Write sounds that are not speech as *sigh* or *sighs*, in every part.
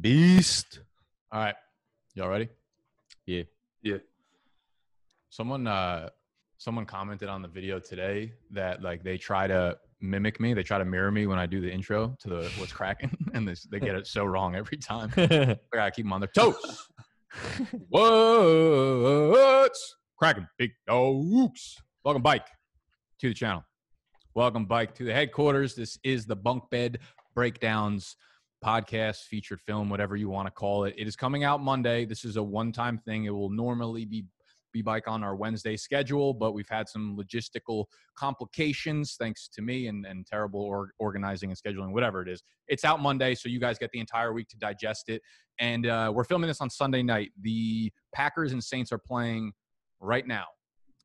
Beast. All right. Y'all ready? Yeah. Yeah. Someone uh someone commented on the video today that like they try to mimic me, they try to mirror me when I do the intro to the what's cracking *laughs* and they, they get it so wrong every time. *laughs* I gotta keep them on their toes. *laughs* What's cracking? Big dogs. Welcome, bike, to the channel. Welcome, bike, to the headquarters. This is the Bunk Bed Breakdowns podcast, featured film, whatever you want to call it. It is coming out Monday. This is a one-time thing. It will normally be be bike on our Wednesday schedule, but we've had some logistical complications thanks to me and, and terrible or, organizing and scheduling, whatever it is. It's out Monday, so you guys get the entire week to digest it. And uh, we're filming this on Sunday night. The Packers and Saints are playing right now.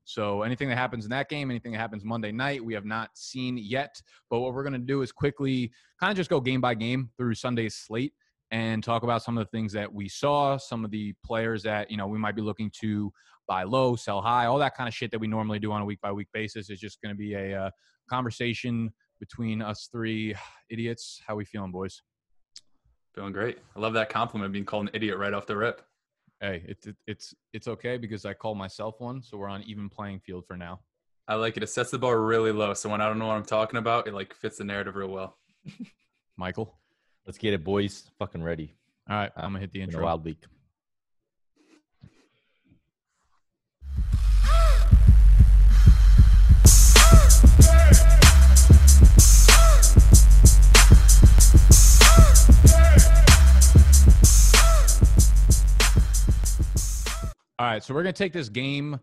So anything that happens in that game, anything that happens Monday night, we have not seen yet. But what we're going to do is quickly kind of just go game by game through Sunday's slate and talk about some of the things that we saw, some of the players that you know we might be looking to buy low, sell high, all that kind of shit that we normally do on a week by week basis. is just going to be a uh, conversation between us three *sighs* idiots. How we feeling, boys? Feeling great. I love that compliment being called an idiot right off the rip. Hey, it's it, it's it's okay because I call myself one, so we're on even playing field for now. I like it. It sets the bar really low, so when I don't know what I'm talking about, it like fits the narrative real well. *laughs* Michael, Let's get it, boys. Fucking ready. all right, ah, I'm gonna hit the Been a intro. wild week. All right, so we're gonna take this game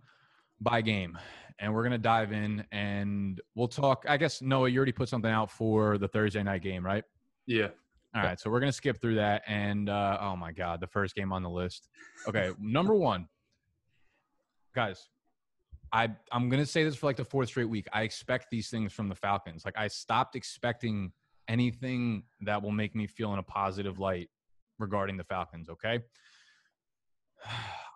by game, and we're gonna dive in, and we'll talk. I guess Noah, you already put something out for the Thursday night game, right? Yeah. All right, so we're gonna skip through that, and uh, oh my god, the first game on the list. Okay, *laughs* number one, guys. I I'm gonna say this for like the fourth straight week. I expect these things from the Falcons. Like I stopped expecting anything that will make me feel in a positive light regarding the Falcons. Okay.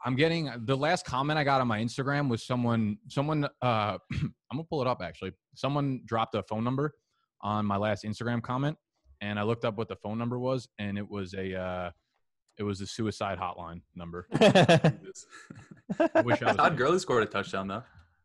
I'm getting the last comment I got on my Instagram was someone someone uh *clears throat* I'm gonna pull it up actually. Someone dropped a phone number on my last Instagram comment and I looked up what the phone number was and it was a uh it was a suicide hotline number. *laughs* I wish I was Todd Gurley scored a touchdown though.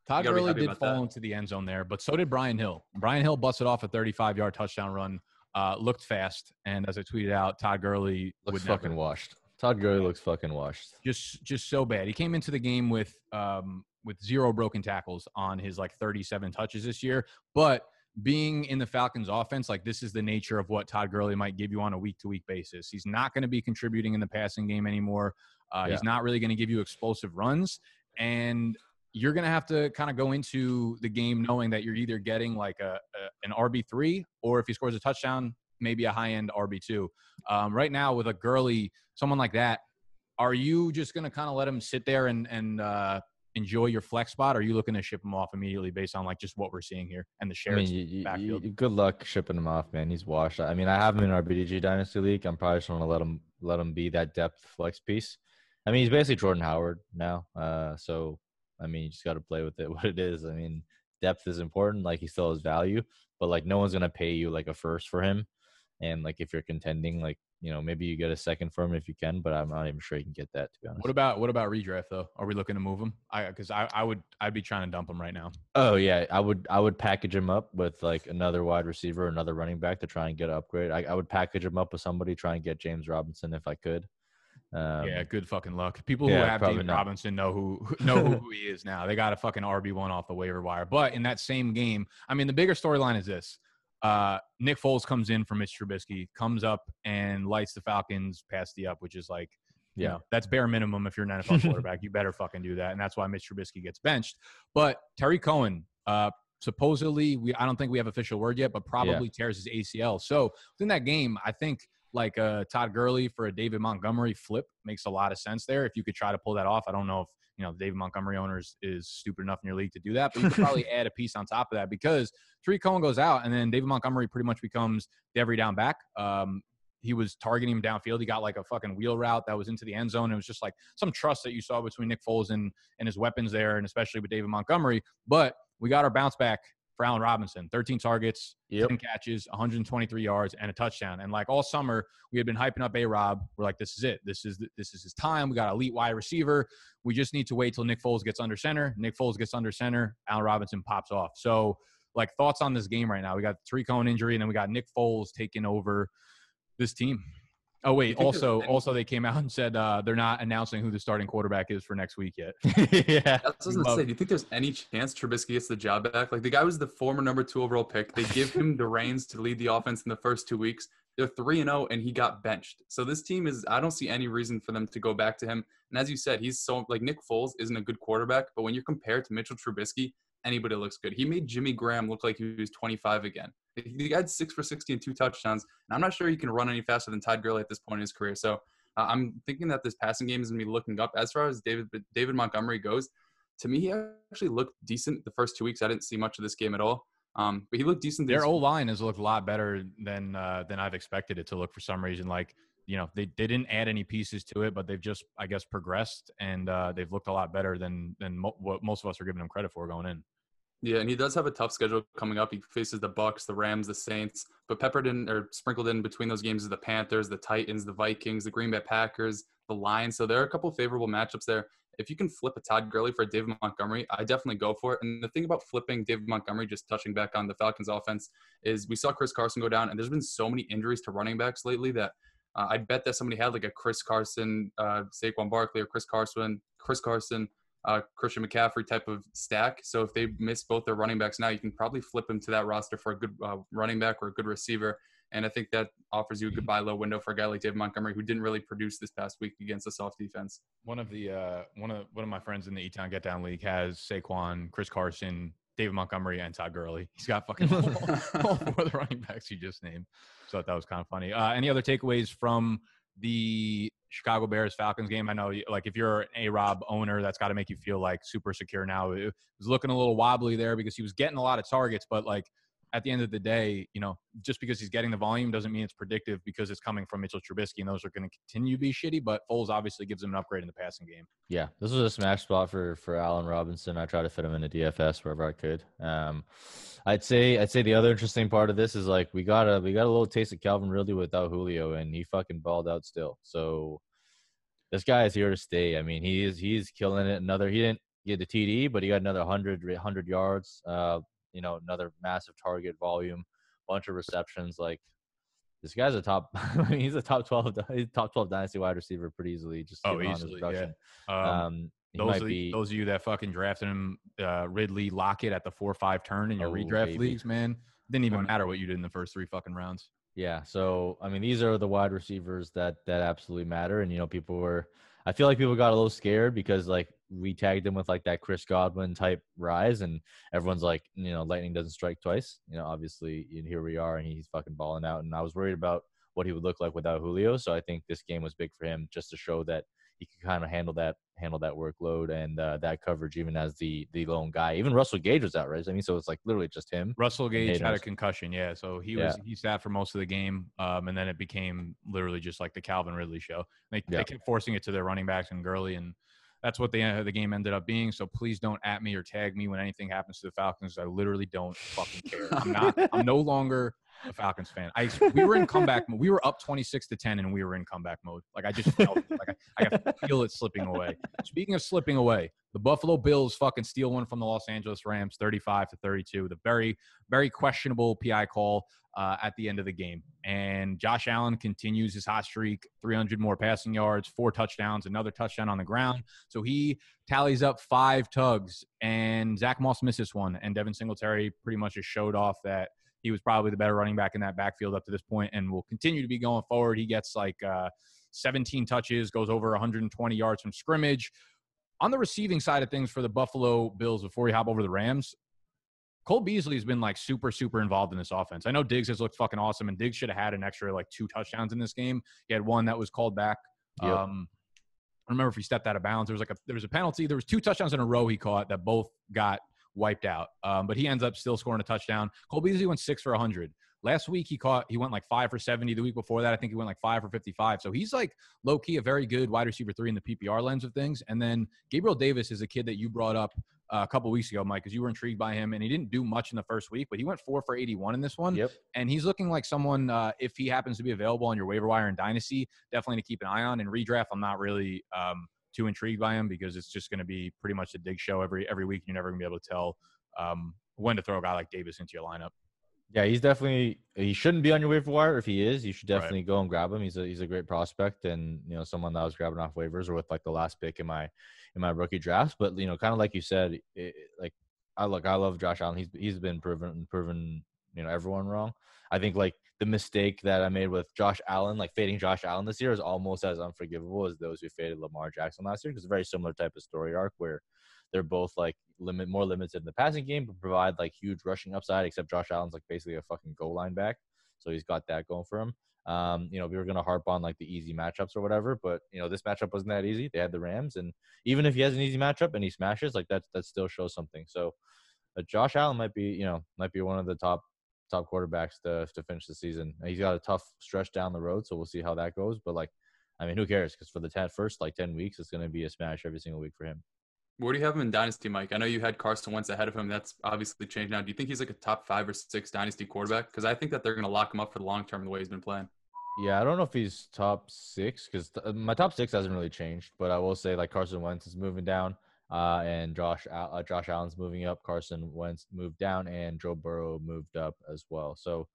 Todd You gotta Gurley did fall that. into the end zone there, but so did Brian Hill. Brian Hill busted off a 35 yard touchdown run, uh, looked fast, and as I tweeted out, Todd Gurley Looks would never- fucking washed. Todd Gurley looks fucking washed. just just so bad. He came into the game with um, with zero broken tackles on his like 37 touches this year, but being in the Falcons offense, like this is the nature of what Todd Gurley might give you on a week to week basis. He's not going to be contributing in the passing game anymore. Uh, He's not really going to give you explosive runs, and you're going to have to kind of go into the game knowing that you're either getting like a, a an RB three, or if he scores a touchdown, maybe a high end RB two. Um, right now, with a Gurley, someone like that, are you just going to kind of let him sit there and and uh, enjoy your flex spot? Or are you looking to ship him off immediately based on like just what we're seeing here and the shares? I mean, you, backfield. you- good luck shipping him off, man. He's washed. I mean, I have him in our BDG Dynasty League. I'm probably just going to let him let him be that depth flex piece. I mean, he's basically Jordan Howard now. Uh, so I mean, you just got to play with it *laughs* what it is. I mean, depth is important. Like he still has value, but like no one's going to pay you like a first for him. And like if you're contending, like you know, maybe you get a second for him if you can, but I'm not even sure you can get that to be honest. what about what about redraft though? Are we looking to move him? I because I, I would I'd be trying to dump him right now. Oh yeah, I would I would package him up with like another wide receiver, another running back to try and get an upgrade. I, I would package him up with somebody, try and get James Robinson if I could. Um, yeah, good fucking luck. People who yeah, have probably James not. Robinson know who who- *laughs* know who he is now. They got a fucking RB one off the waiver wire. But in that same game, I mean, the bigger storyline is this: uh, Nick Foles comes in for Mitch Trubisky, comes up and lights the Falcons past the up, which is like, you Yeah. know, that's bare minimum. If you're an NFL *laughs* quarterback, you better fucking do that, and that's why Mitch Trubisky gets benched. But Tarik Cohen. Uh, Supposedly, we I don't think we have official word yet, but probably tears his ACL. So in that game, I think like uh, Todd Gurley for a David Montgomery flip makes a lot of sense there. If you could try to pull that off, I don't know if you know the David Montgomery owners is stupid enough in your league to do that, but you could probably *laughs* add a piece on top of that because Tarik Cohen goes out and then David Montgomery pretty much becomes the every down back. Um, he was targeting him downfield. He got like a fucking wheel route that was into the end zone. It was just like some trust that you saw between Nick Foles and, and his weapons there, and especially with David Montgomery. But we got our bounce back for Allen Robinson. 13 targets, Yep. 10 catches, 123 yards, and a touchdown. And like all summer, we had been hyping up A Rob. We're like, this is it. This is this is his time. We got elite wide receiver. We just need to wait till Nick Foles gets under center. Nick Foles gets under center. Allen Robinson pops off. So, like thoughts on this game right now? We got Tarik Cohen injury, and then we got Nick Foles taking over this team. Oh wait, also also they came out and said uh, they're not announcing who the starting quarterback is for next week yet. *laughs* yeah. That's what I was gonna say. Do you think there's any chance Trubisky gets the job back? Like the guy was the former number two overall pick. They give him the reins to lead the offense in the first two weeks. They're three and zero, and he got benched. So this team is. I don't see any reason for them to go back to him. And as you said, he's so like Nick Foles isn't a good quarterback, but when you're compared to Mitchell Trubisky, anybody looks good. He made Jimmy Graham look like he was 25 again. He had six for 60 and two touchdowns. And I'm not sure he can run any faster than Todd Gurley at this point in his career. So uh, I'm thinking that this passing game is gonna be looking up. As far as David David Montgomery goes, to me, he actually looked decent the first two weeks. I didn't see much of this game at all. Um, but he looked decent. Their O line has looked a lot better than uh, than I've expected it to look for some reason. Like you know, they, they didn't add any pieces to it, but they've just I guess progressed and uh, they've looked a lot better than than mo- what most of us are giving them credit for going in. Yeah, and he does have a tough schedule coming up. He faces the Bucks, the Rams, the Saints, but peppered in or sprinkled in between those games is the Panthers, the Titans, the Vikings, the Green Bay Packers, the Lions. So there are a couple favorable matchups there. If you can flip a Todd Gurley for David Montgomery, I definitely go for it. And the thing about flipping David Montgomery, just touching back on the Falcons offense, is we saw Chris Carson go down, and there's been so many injuries to running backs lately that uh, I'd bet that somebody had like a Chris Carson, uh, Saquon Barkley, or Chris Carson, Chris Carson, uh, Christian McCaffrey type of stack. So if they miss both their running backs now, you can probably flip them to that roster for a good uh, running back or a good receiver. And I think that offers you a good buy low window for a guy like David Montgomery who didn't really produce this past week against a soft defense. One of the uh, one of one of my friends in the Etown Get Down League has Saquon, Chris Carson, David Montgomery, and Todd Gurley. He's got fucking *laughs* all, all four of the running backs you just named. So that was kind of funny. Uh, any other takeaways from the Chicago Bears Falcons game? I know, like, if you're an A Rob owner, that's got to make you feel like super secure now. It was looking a little wobbly there because he was getting a lot of targets, but like at the end of the day, you know, just because he's getting the volume doesn't mean it's predictive because it's coming from Mitchell Trubisky, and those are going to continue to be shitty. But Foles obviously gives him an upgrade in the passing game. Yeah, this was a smash spot for for Allen Robinson. I tried to fit him in a DFS wherever I could. Um, I'd say I'd say the other interesting part of this is like we got a we got a little taste of Calvin Ridley without Julio, and he fucking balled out still. So this guy is here to stay. I mean, he is he's killing it. Another he didn't get the TD, but he got another 100, 100 yards. Uh, you know, another massive target volume, bunch of receptions. Like this guy's a top. I *laughs* mean, he's a top twelve. *laughs* Top twelve dynasty wide receiver pretty easily. Just Oh, given on his easily, production. Um, Um, those, be. those of you that fucking drafted him, uh, Ridley Lockett at the four five turn in your Oh, redraft baby. leagues, man, didn't even matter what you did in the first three fucking rounds. Yeah. So I mean, these are the wide receivers that that absolutely matter. And you know, people were. I feel like people got a little scared because like we tagged him with like that Chris Godwin type rise, and everyone's like, you know, lightning doesn't strike twice. You know, obviously, and here we are, and he's fucking balling out. And I was worried about what he would look like without Julio. So I think this game was big for him just to show that he could kind of handle that handle that workload and uh, that coverage even as the the lone guy. Even Russell Gage was out, right? I mean, so it's like literally just him. Russell Gage had a concussion, yeah, so he Yeah. was he sat for most of the game, um, and then it became literally just like the Calvin Ridley show. They, Yeah. they kept forcing it to their running backs and Gurley, and that's what the uh, the game ended up being. So please don't at me or tag me when anything happens to the Falcons. I literally don't fucking care. I'm not. I'm no longer a Falcons fan. I we were in comeback mode. We were up 26 to 10, and we were in comeback mode. Like I just felt like I, I feel it slipping away. Speaking of slipping away, the Buffalo Bills fucking steal one from the Los Angeles Rams, 35 to 32. The very very questionable PI call uh, at the end of the game. And Josh Allen continues his hot streak, 300 more passing yards, four touchdowns, another touchdown on the ground. So he tallies up five tugs, and Zack Moss misses one, and Devin Singletary pretty much just showed off that he was probably the better running back in that backfield up to this point, and will continue to be going forward. He gets like uh, 17 touches, goes over 120 yards from scrimmage. On the receiving side of things for the Buffalo Bills, before we hop over the Rams, Cole Beasley has been like super, super involved in this offense. I know Diggs has looked fucking awesome, and Diggs should have had an extra like two touchdowns in this game. He had one that was called back. Yep. Um, I remember if he stepped out of bounds. There was like a there was a penalty. There was two touchdowns in a row he caught that both got wiped out. Um, but he ends up still scoring a touchdown. Cole Beasley went six for hundred. Last week he caught he went like five for seventy. The week before that, I think he went like five for fifty-five. So he's like low key a very good wide receiver three in the PPR lens of things. And then Gabriel Davis is a kid that you brought up uh, a couple weeks ago, Mike, because you were intrigued by him, and he didn't do much in the first week, but he went four for 81 in this one. Yep. And he's looking like someone, uh, if he happens to be available on your waiver wire in Dynasty, definitely to keep an eye on. In redraft, I'm not really um, too intrigued by him because it's just going to be pretty much a Diggs show every every week. You're never going to be able to tell um, when to throw a guy like Davis into your lineup. Yeah, he's definitely he shouldn't be on your waiver wire. If he is, you should Right. definitely go and grab him. He's a he's a great prospect and you know someone that I was grabbing off waivers or with like the last pick in my in my rookie drafts. But you know, kind of like you said, it, like I look, I love Josh Allen. He's he's been proven proven you know everyone wrong. I think like the mistake that I made with Josh Allen, like fading Josh Allen this year, is almost as unforgivable as those who faded Lamar Jackson last year because it's a very similar type of story arc where they're both like limit more limited in the passing game, but provide like huge rushing upside. Except Josh Allen's like basically a fucking goal line back, so he's got that going for him. Um, you know, we were gonna harp on like the easy matchups or whatever, but you know, this matchup wasn't that easy. They had the Rams, and even if he has an easy matchup and he smashes, like that, that still shows something. So, uh, Josh Allen might be, you know, might be one of the top top quarterbacks to to finish the season. He's got a tough stretch down the road, so we'll see how that goes. But like, I mean, who cares? Because for the 10, first like ten weeks, it's gonna be a smash every single week for him. Where do you have him in Dynasty, Mike? I know you had Carson Wentz ahead of him. That's obviously changed now. Do you think he's like a top five or six Dynasty quarterback? Because I think that they're going to lock him up for the long term the way he's been playing. Yeah, I don't know if he's top six because th- uh, my top six hasn't really changed. But I will say like Carson Wentz is moving down, uh, and Josh uh, Josh Allen's moving up. Carson Wentz moved down, and Joe Burrow moved up as well. So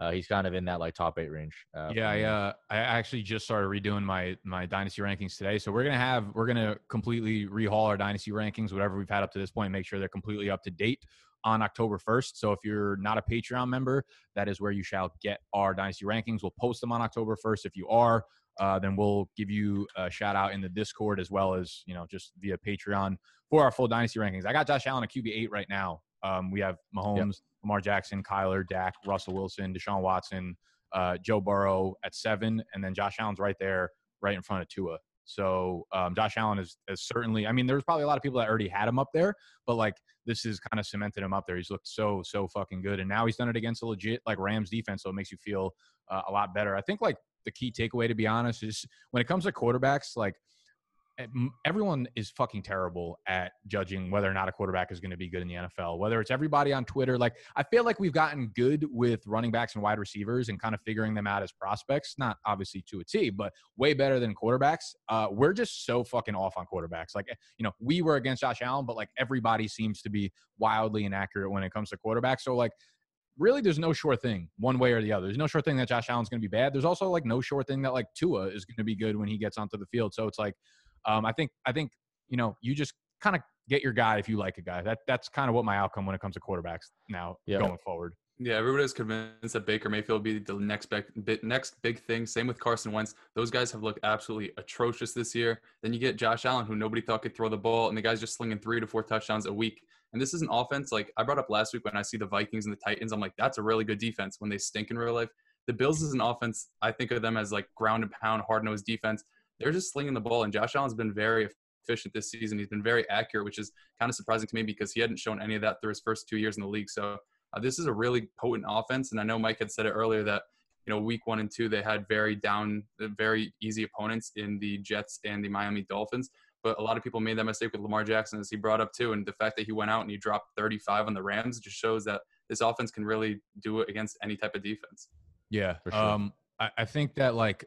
uh, he's kind of in that like top eight range. Uh, yeah, I, uh, I actually just started redoing my my dynasty rankings today. So we're gonna have we're gonna completely rehaul our dynasty rankings, whatever we've had up to this point, make sure they're completely up to date on October 1st. So if you're not a Patreon member, that is where you shall get our dynasty rankings. We'll post them on October 1st. If you are, uh, then we'll give you a shout out in the Discord as well as you know just via Patreon for our full dynasty rankings. I got Josh Allen at QB eight right now. Um, we have Mahomes, Lamar Jackson, Kyler, Dak, Russell Wilson, Deshaun Watson, uh, Joe Burrow at seven, and then Josh Allen's right there, right in front of Tua. So um, Josh Allen is, is certainly. I mean, there's probably a lot of people that already had him up there, but like this is kind of cemented him up there. He's looked so so fucking good, and now he's done it against a legit like Rams defense, so it makes you feel uh, a lot better. I think like the key takeaway, to be honest, is when it comes to quarterbacks, like everyone is fucking terrible at judging whether or not a quarterback is going to be good in the NFL. Whether it's everybody on Twitter, like I feel like we've gotten good with running backs and wide receivers and kind of figuring them out as prospects. Not obviously to a T, but way better than quarterbacks. Uh, we're just so fucking off on quarterbacks. Like you know, we were against Josh Allen, but like everybody seems to be wildly inaccurate when it comes to quarterbacks. So like really there's no sure thing one way or the other. There's no sure thing that Josh Allen's going to be bad. There's also like no sure thing that like Tua is going to be good when he gets onto the field. So it's like um, I think I think you know you just kind of get your guy if you like a guy. That that's kind of what my outcome when it comes to quarterbacks now Yeah. going forward. Yeah, everybody's convinced that Baker Mayfield will be the next big, bit, next big thing. Same with Carson Wentz. Those guys have looked absolutely atrocious this year. Then you get Josh Allen, who nobody thought could throw the ball, and the guy's just slinging three to four touchdowns a week. And this is an offense like I brought up last week when I see the Vikings and the Titans. I'm like, that's a really good defense when they stink in real life. The Bills is an offense. I think of them as like ground and pound, hard nosed defense. They're just slinging the ball, and Josh Allen's been very efficient this season. He's been very accurate, which is kind of surprising to me because he hadn't shown any of that through his first two years in the league. So uh, this is a really potent offense, and I know Mike had said it earlier that you know week one and two they had very down, very easy opponents in the Jets and the Miami Dolphins. But a lot of people made that mistake with Lamar Jackson, as he brought up too, and the fact that he went out and he dropped 35 on the Rams just shows that this offense can really do it against any type of defense. Yeah. For sure. Um, I, I think that like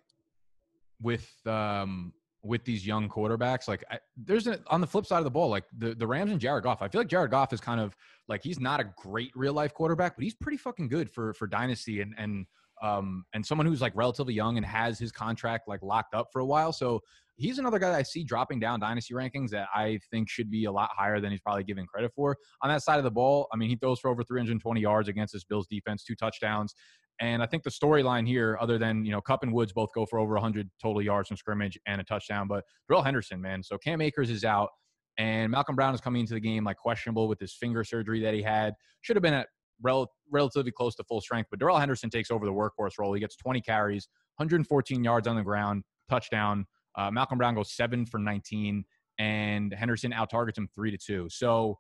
with um with these young quarterbacks, like I, there's a, on the flip side of the ball, like the the Rams and Jared Goff. I feel like Jared Goff is kind of like he's not a great real life quarterback, but he's pretty fucking good for for dynasty and and um and someone who's like relatively young and has his contract like locked up for a while. So he's another guy I see dropping down dynasty rankings that I think should be a lot higher than he's probably given credit for. On that side of the ball, I mean, he throws for over 320 yards against this Bills defense, two touchdowns. And I think the storyline here, other than you know, Kupp and Woods both go for over 100 total yards from scrimmage and a touchdown, but Darrell Henderson, man. So Cam Akers is out, and Malcolm Brown is coming into the game like questionable with his finger surgery that he had. Should have been at rel- relatively close to full strength, but Darrell Henderson takes over the workhorse role. He gets 20 carries, 114 yards on the ground, touchdown. Uh, Malcolm Brown goes seven for 19, and Henderson out targets him three to two. So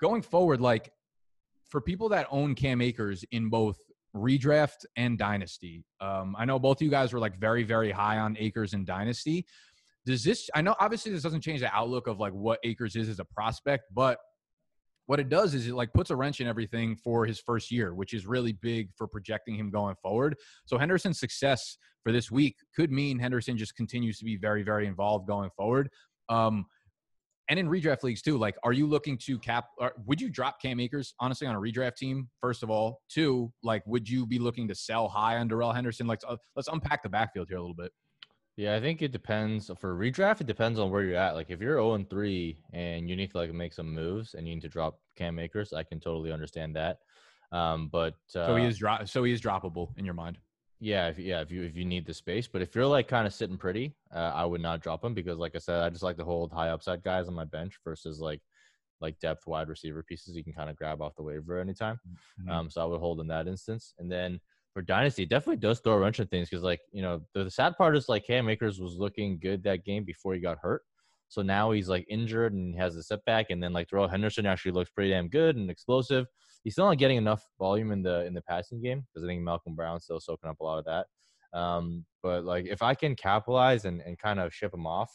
going forward, like for people that own Cam Akers in both redraft and dynasty, um, I know both of you guys were like very, very high on Akers in dynasty. Does this? I know obviously this doesn't change the outlook of like what Akers is as a prospect, but what it does is it like puts a wrench in everything for his first year, which is really big for projecting him going forward. So Henderson's success for this week could mean Henderson just continues to be very, very involved going forward. Um, and in redraft leagues too, like, are you looking to cap? Would you drop Cam Akers honestly on a redraft team? First of all, two, like, would you be looking to sell high on Darrell Henderson? Like, let's unpack the backfield here a little bit. Yeah, I think it depends for redraft. It depends on where you're at. Like if you're 0 and 3 and you need to like make some moves and you need to drop Cam Akers, I can totally understand that. Um, but uh, so he is drop. So he is droppable in your mind. Yeah, if, yeah. If you if you need the space, but if you're like kind of sitting pretty, uh, I would not drop him because, like I said, I just like to hold high upside guys on my bench versus like like depth wide receiver pieces you can kind of grab off the waiver anytime. Mm-hmm. Um, so I would hold in that instance, and then for dynasty, definitely does throw a wrench in things because, like, you know, the, the, sad part is like Cam Akers was looking good that game before he got hurt. So now he's like injured and has a setback, and then like Darrell Henderson actually looks pretty damn good and explosive. He's still not getting enough volume in the in the passing game because I think Malcolm Brown's still soaking up a lot of that. Um, but like if I can capitalize and, and kind of ship him off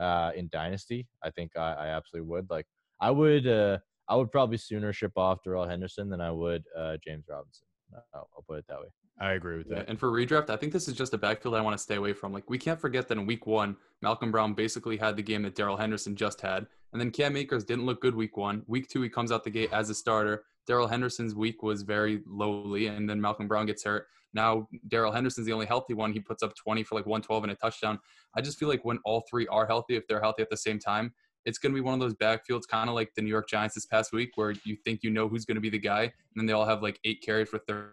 uh, in dynasty, I think I, I absolutely would. Like I would uh, I would probably sooner ship off Darrell Henderson than I would uh, James Robinson. I'll, I'll put it that way. I agree with that. Yeah, and for redraft, I think this is just a backfield I want to stay away from. Like we can't forget that in week one, Malcolm Brown basically had the game that Darrell Henderson just had. And then Cam Akers didn't look good week one. Week two, he comes out the gate as a starter. Darrell Henderson's week was very lowly, and then Malcolm Brown gets hurt. Now Darrell Henderson's the only healthy one. He puts up 20 for like 112 and a touchdown. I just feel like when all three are healthy, if they're healthy at the same time, it's going to be one of those backfields, kind of like the New York Giants this past week, where you think you know who's going to be the guy, and then they all have like eight carries for 30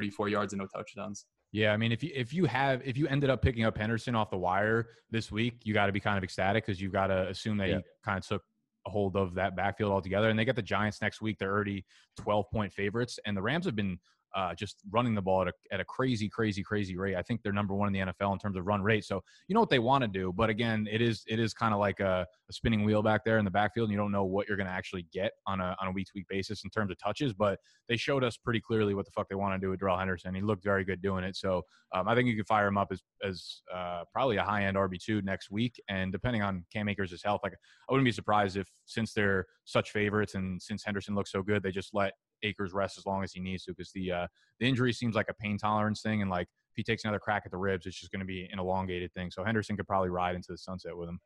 34 yards and no touchdowns. Yeah, I mean, if you if you have if you ended up picking up Henderson off the wire this week, you got to be kind of ecstatic because you got to assume that yeah. he kind of took a hold of that backfield altogether. And they get the Giants next week; they're already 12 point favorites, and the Rams have been uh, just running the ball at a, at a crazy, crazy, crazy rate. I think they're number one in the NFL in terms of run rate. So you know what they want to do, but again, it is it is kind of like a, a, spinning wheel back there in the backfield, and you don't know what you're going to actually get on a on a week to week basis in terms of touches. But they showed us pretty clearly what the fuck they want to do with Darrell Henderson. He looked very good doing it. So um, I think you could fire him up as as uh, probably a high end RB two next week, and depending on Cam Akers' health, like I wouldn't be surprised if since they're such favorites and since Henderson looks so good, they just let Akers rest as long as he needs to because the uh, the injury seems like a pain tolerance thing, and like if he takes another crack at the ribs, it's just going to be an elongated thing. So Henderson could probably ride into the sunset with him.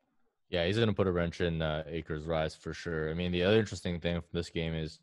Yeah, he's going to put a wrench in uh, Akers' rise for sure. I mean, the other interesting thing from this game is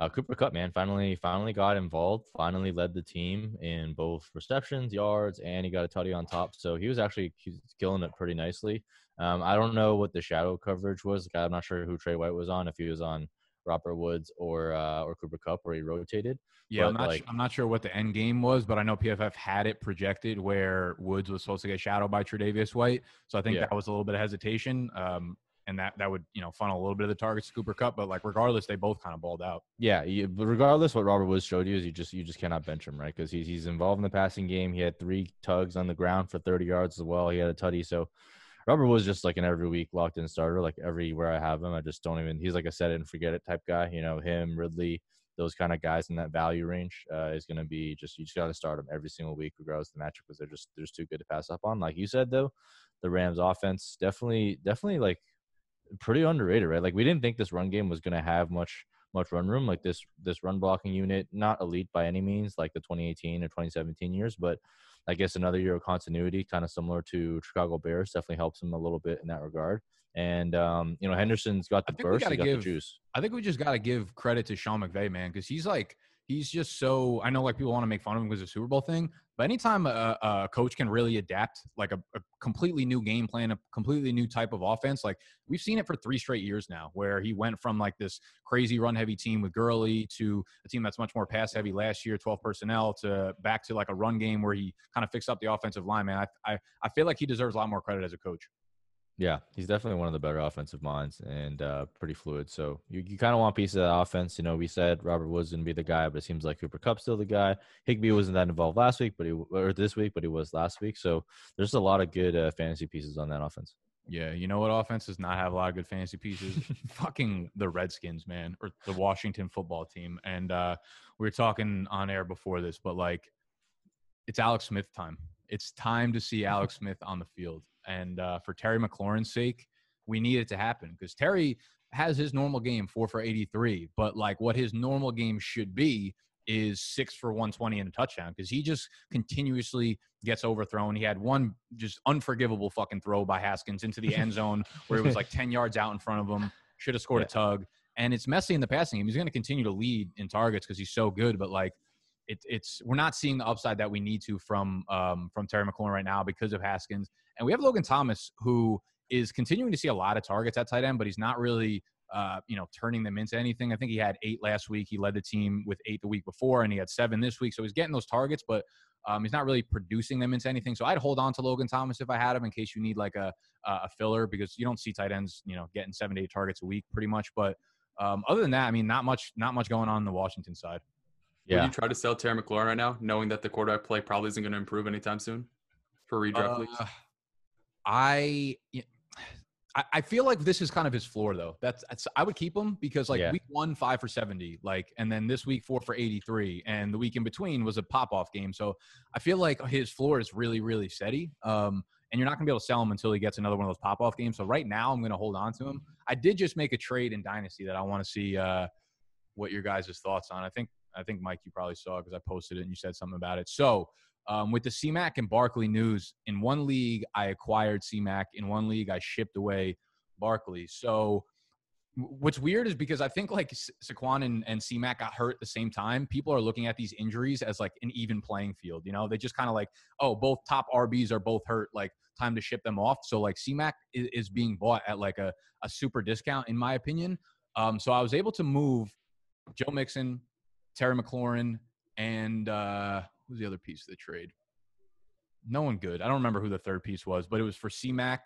uh, Cooper Kupp, man, finally finally got involved, finally led the team in both receptions, yards, and he got a tutty on top. So he was actually killing it pretty nicely. Um, I don't know what the shadow coverage was. I'm not sure who Trey White was on. If he was on Robert Woods or uh, or Cooper Kupp where he rotated. Yeah, but I'm not. Like, I'm not sure what the end game was, but I know PFF had it projected where Woods was supposed to get shadowed by Tre'Davious White. So I think yeah. that was a little bit of hesitation. Um, and that that would you know funnel a little bit of the targets to Cooper Kupp, but like regardless, they both kind of balled out. Yeah, you, regardless, what Robert Woods showed you is you just you just cannot bench him, right? Because he's he's involved in the passing game. He had three tugs on the ground for 30 yards as well. He had a tutty, so Robert was just like an every week locked in starter. Like everywhere I have him, I just don't even. He's like a set it and forget it type guy. You know, him, Ridley, those kind of guys in that value range uh, is going to be just you just got to start them every single week, regardless of the matchup, because they're just they're just too good to pass up on. Like you said though, the Rams offense definitely definitely like pretty underrated, right? Like we didn't think this run game was going to have much much run room. Like this this run blocking unit, not elite by any means, like the 2018 or 2017 years, but I guess another year of continuity, kind of similar to Chicago Bears, definitely helps him a little bit in that regard. And um, you know, Henderson's got the burst, he got give, the juice. I think we just got to give credit to Sean McVay, man, because he's like he's just so. I know like people want to make fun of him because of the Super Bowl thing, but anytime a, a coach can really adapt like a, a, completely new game plan, a completely new type of offense, like we've seen it for three straight years now, where he went from like this crazy run heavy team with Gurley to a team that's much more pass heavy last year, 12 personnel, to back to like a run game where he kind of fixed up the offensive line. Man, I, I, I feel like he deserves a lot more credit as a coach. Yeah, he's definitely one of the better offensive minds and uh, pretty fluid. So you, you kind of want pieces of that offense. You know, we said Robert Woods going to be the guy, but it seems like Cooper Kupp's still the guy. Higbee wasn't that involved last week, but he or this week, but he was last week. So there's a lot of good uh, fantasy pieces on that offense. Yeah, you know what offense does not have a lot of good fantasy pieces? *laughs* Fucking the Redskins, man, or the Washington football team. And uh, we were talking on air before this, but like, it's Alex Smith time. It's time to see Alex *laughs* Smith on the field. And uh, for Terry McLaurin's sake, we need it to happen because Terry has his normal game four for 83, but like what his normal game should be is six for 120 and a touchdown because he just continuously gets overthrown. He had one just unforgivable fucking throw by Haskins into the end zone *laughs* where it was like 10 yards out in front of him. Should have scored Yeah. a tug. And it's messy in the passing game. He's going to continue to lead in targets because he's so good, but like it, it's we're not seeing the upside that we need to from um, from Terry McLaurin right now because of Haskins. And we have Logan Thomas who is continuing to see a lot of targets at tight end, but he's not really uh, you know, turning them into anything. I think he had eight last week. He led the team with eight the week before, and he had seven this week. So he's getting those targets, but um, he's not really producing them into anything. So I'd hold on to Logan Thomas if I had him in case you need like a a filler because you don't see tight ends, you know, getting seven to eight targets a week pretty much. But um, other than that, I mean, not much, not much going on on the Washington side. Would you try to sell Terry McLaurin right now, knowing that the quarterback play probably isn't going to improve anytime soon for redraft leagues? Uh, I. I- I feel like this is kind of his floor, though. That's, that's I would keep him because like Yeah. week one five for seventy, like, and then this week four for eighty three, and the week in between was a pop off game. So I feel like his floor is really really steady. Um, and you're not gonna be able to sell him until he gets another one of those pop off games. So right now I'm gonna hold on to him. I did just make a trade in Dynasty that I want to see uh, what your guys' thoughts on. I think I think Mike you probably saw because I posted it and you said something about it. So um, with the CMAC and Barkley news, in one league I acquired CMAC, in one league I shipped away Barkley. So what's weird is because I think like Sa- Saquon and, and CMAC got hurt at the same time. People are looking at these injuries as like an even playing field. You know, they just kind of like, oh, both top RBs are both hurt. Like time to ship them off. So like CMAC is, is being bought at like a, a super discount in my opinion. Um, so I was able to move Joe Mixon, Terry McLaurin, and uh, who's the other piece of the trade? No one good. I don't remember who the third piece was, but it was for CMAC,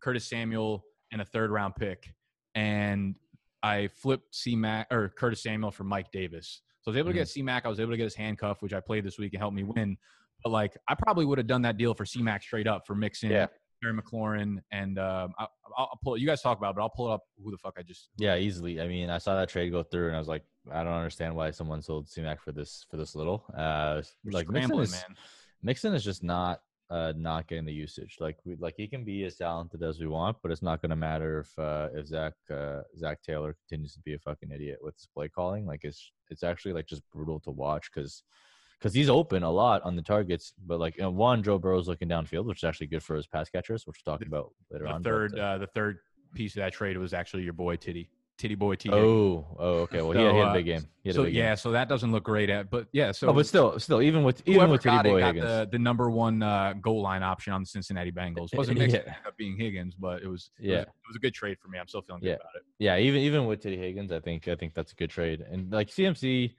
Curtis Samuel, and a third round pick. And I flipped CMAC or Curtis Samuel for Mike Davis. So I was able to get CMAC. I was able to get his handcuff, which I played this week and helped me win. But like, I probably would have done that deal for CMAC straight up for Mixon Yeah. Terry McLaurin, and um, I, I'll, I'll pull. You guys talk about, it, but I'll pull it up. Who the fuck I just Yeah, easily. I mean, I saw that trade go through, and I was like, I don't understand why someone sold C-Mac for this for this little. Uh, we're like Mixon is, man. Mixon is just not uh not getting the usage. Like we like he can be as talented as we want, but it's not going to matter if uh if Zach uh Zac Taylor continues to be a fucking idiot with his play calling. Like it's it's actually like just brutal to watch because because he's open a lot on the targets, but like know, one Joe Burrow's looking downfield, which is actually good for his pass catchers, which we'll talk about later The on. but, third, uh, uh, the third piece of that trade was actually your boy Titty, Titty boy T. oh oh okay, well he, had, he had a uh, big game. He had so a big yeah, game. so that doesn't look great at, but yeah, so oh, but still, still, even with even with Titty it Boy got Higgins, the, the number one uh, goal line option on the Cincinnati Bengals. Wasn't *laughs* Yeah. ended up being Higgins, but it was it Yeah. was, it was a good trade for me. I'm still feeling good Yeah. about it. yeah, even even with Titty Higgins, I think I think that's a good trade. And like CMC,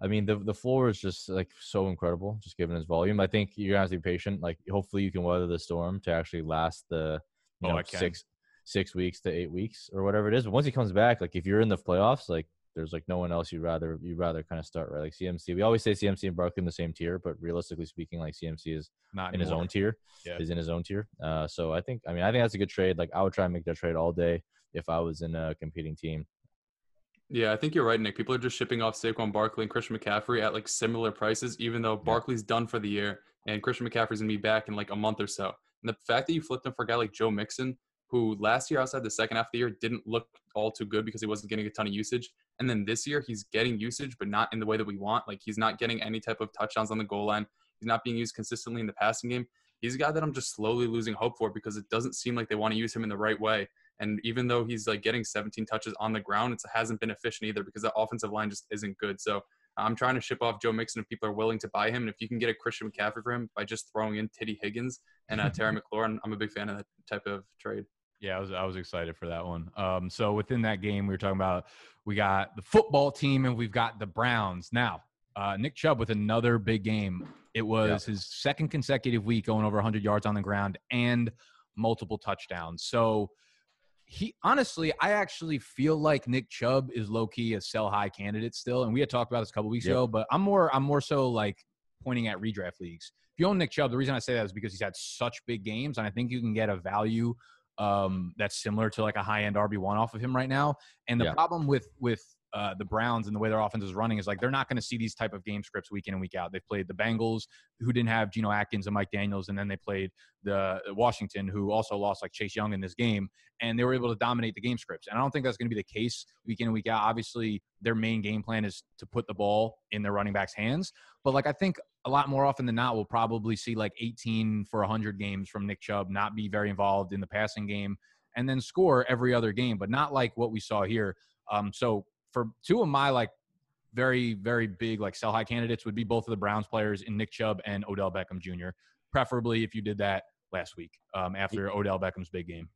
I mean the the floor is just like so incredible, just given his volume. I think you're gonna have to be patient. Like hopefully you can weather the storm to actually last the you Oh, know six six weeks to eight weeks or whatever it is. But once he comes back, like if you're in the playoffs, like there's like no one else you'd rather you'd rather kind of start right. Like CMC, we always say CMC and Barkley in the same tier, but realistically speaking, like CMC is Not in his own tier. Yeah. Is in his own tier. Uh, so I think I mean I think that's a good trade. Like I would try and make that trade all day if I was in a competing team. Yeah, I think you're right, Nick. People are just shipping off Saquon Barkley and Christian McCaffrey at like similar prices, even though Barkley's done for the year and Christian McCaffrey's gonna be back in like a month or so. And the fact that you flipped him for a guy like Joe Mixon, who last year outside the second half of the year didn't look all too good because he wasn't getting a ton of usage, and then this year he's getting usage, but not in the way that we want. Like he's not getting any type of touchdowns on the goal line. He's not being used consistently in the passing game. He's a guy that I'm just slowly losing hope for because it doesn't seem like they want to use him in the right way. And even though he's like getting 17 touches on the ground, it hasn't been efficient either because the offensive line just isn't good. So I'm trying to ship off Joe Mixon if people are willing to buy him. And if you can get a Christian McCaffrey for him by just throwing in Titty Higgins and uh, Terry *laughs* McLaurin, I'm a big fan of that type of trade. Yeah, I was I was excited for that one. Um, so within that game, we were talking about we got the football team and we've got the Browns. Now, uh, Nick Chubb with another big game. It was his second consecutive week going over 100 yards on the ground and multiple touchdowns. So he honestly, I actually feel like Nick Chubb is low key a sell high candidate still, and we had talked about this a couple weeks Yep. ago. But I'm more I'm more so like pointing at redraft leagues. If you own Nick Chubb, the reason I say that is because he's had such big games, and I think you can get a value um, that's similar to like a high end RB one off of him right now. And the Yeah. problem with with uh, the Browns and the way their offense is running is like they're not going to see these type of game scripts week in and week out. They've played the Bengals, who didn't have Geno Atkins and Mike Daniels, and then they played the Washington, who also lost like Chase Young in this game, and they were able to dominate the game scripts. And I don't think that's going to be the case week in and week out. Obviously, their main game plan is to put the ball in their running backs' hands, but like I think a lot more often than not, we'll probably see like 18 for 100 games from Nick Chubb, not be very involved in the passing game, and then score every other game, but not like what we saw here. Um, so for two of my like very very big like sell high candidates would be both of the Browns players in Nick Chubb and Odell Beckham Jr. Preferably if you did that last week um, after Odell Beckham's big game.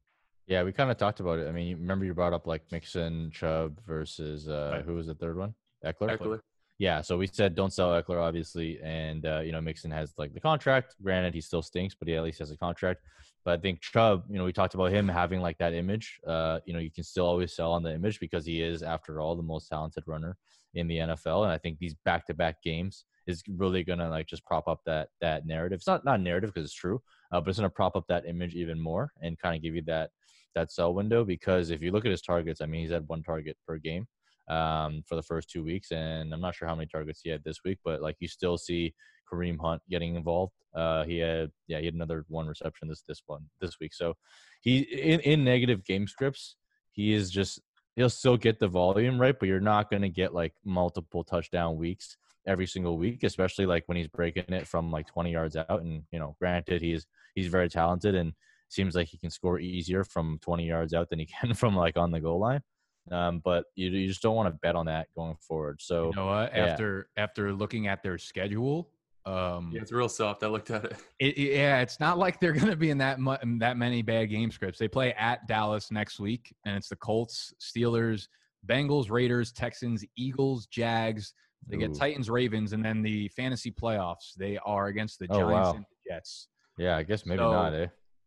Yeah, we kind of talked about it. I mean, you remember you brought up like Mixon, Chubb versus uh, Right. who was the third one? Ekeler. Ekeler. Yeah, so we said don't sell Ekeler, obviously, and uh, you know Mixon has like the contract. Granted, he still stinks, but he at least has a contract. But I think Chubb, you know, we talked about him having like that image. Uh, you know, you can still always sell on the image because he is, after all, the most talented runner in the NFL. And I think these back-to-back games is really gonna like just prop up that that narrative. It's not not narrative because it's true, uh, but it's gonna prop up that image even more and kind of give you that that sell window. Because if you look at his targets, I mean, he's had one target per game um, for the first two weeks, and I'm not sure how many targets he had this week, but like you still see Kareem Hunt getting involved. Uh, he had yeah, he had another one reception this this one this week. So he in, in negative game scripts, he is just he'll still get the volume right, but you're not going to get like multiple touchdown weeks every single week, especially like when he's breaking it from like 20 yards out. And you know, granted, he's he's very talented and seems like he can score easier from 20 yards out than he *laughs* can from like on the goal line. Um, but you, you just don't want to bet on that going forward. So You know what? yeah. After after looking at their schedule, um, Yeah, it's real soft. I looked at it. *laughs* It, it- yeah, it's not like they're going to be in that mu- that many bad game scripts. They play at Dallas next week, and it's the Colts, Steelers, Bengals, Raiders, Texans, Eagles, Jags. They get Titans, Ravens, and then the fantasy playoffs. They are against the Oh, Giants wow. and the Jets. Yeah, I guess maybe So- not, eh?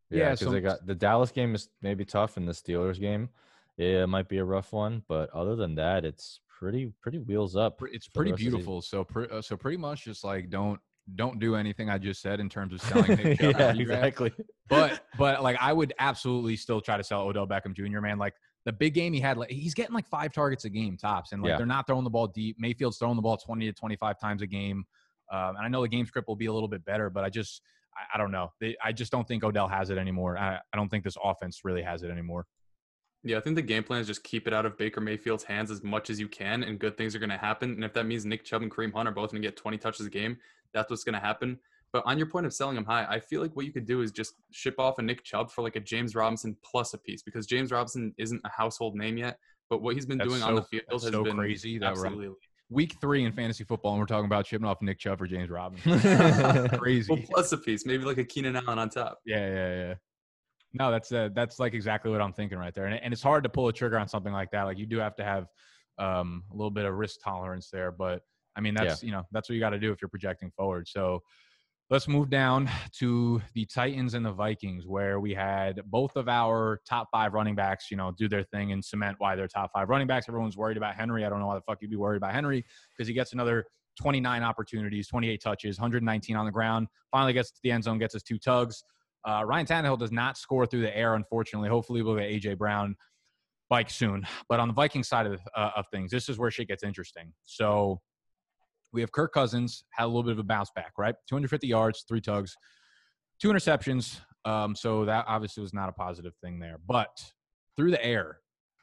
yeah, Yeah, because so- they got the Dallas game is maybe tough, and the Steelers game, yeah, it might be a rough one. But other than that, it's pretty pretty wheels up. It's pretty rest of the season. beautiful. So, pre- uh, so pretty much just like don't don't do anything I just said in terms of selling Nick *laughs* Chubb. yeah, exactly. but *laughs* but like I would absolutely still try to sell Odell Beckham Jr. Man, like the big game he had, like he's getting like five targets a game tops, and like Yeah. they're not throwing the ball deep. Mayfield's throwing the ball twenty to twenty five times a game, um, and I know the game script will be a little bit better, but I just I, I don't know. They, I just don't think Odell has it anymore. I, I don't think this offense really has it anymore. Yeah, I think the game plan is just keep it out of Baker Mayfield's hands as much as you can, and good things are going to happen. And if that means Nick Chubb and Kareem Hunt are both going to get 20 touches a game, that's what's going to happen. But on your point of selling him high, I feel like what you could do is just ship off a Nick Chubb for like a James Robinson plus a piece because James Robinson isn't a household name yet. But what he's been That's doing so, on the field has so been crazy that absolutely week three in fantasy football, and we're talking about shipping off Nick Chubb for James Robinson. *laughs* crazy. well, plus a piece, maybe like a Keenan Allen on top. Yeah, yeah, yeah. No, that's uh, that's like exactly what I'm thinking right there, and, and it's hard to pull a trigger on something like that. Like you do have to have um, a little bit of risk tolerance there, but I mean that's you know that's what you got to do if you're projecting forward. So let's move down to the Titans and the Vikings, where we had both of our top five running backs, you know, do their thing and cement why they're top five running backs. Everyone's worried about Henry. I don't know why the fuck you'd be worried about Henry because he gets another 29 opportunities, 28 touches, 119 on the ground. Finally gets to the end zone, gets his two tugs. Uh, Ryan Tannehill does not score through the air, unfortunately. Hopefully, we'll get AJ Brown bike soon. But on the Viking side of, uh, of things, this is where shit gets interesting. So we have Kirk Cousins had a little bit of a bounce back, right? 250 yards, three tugs, two interceptions. Um, so that obviously was not a positive thing there. But through the air,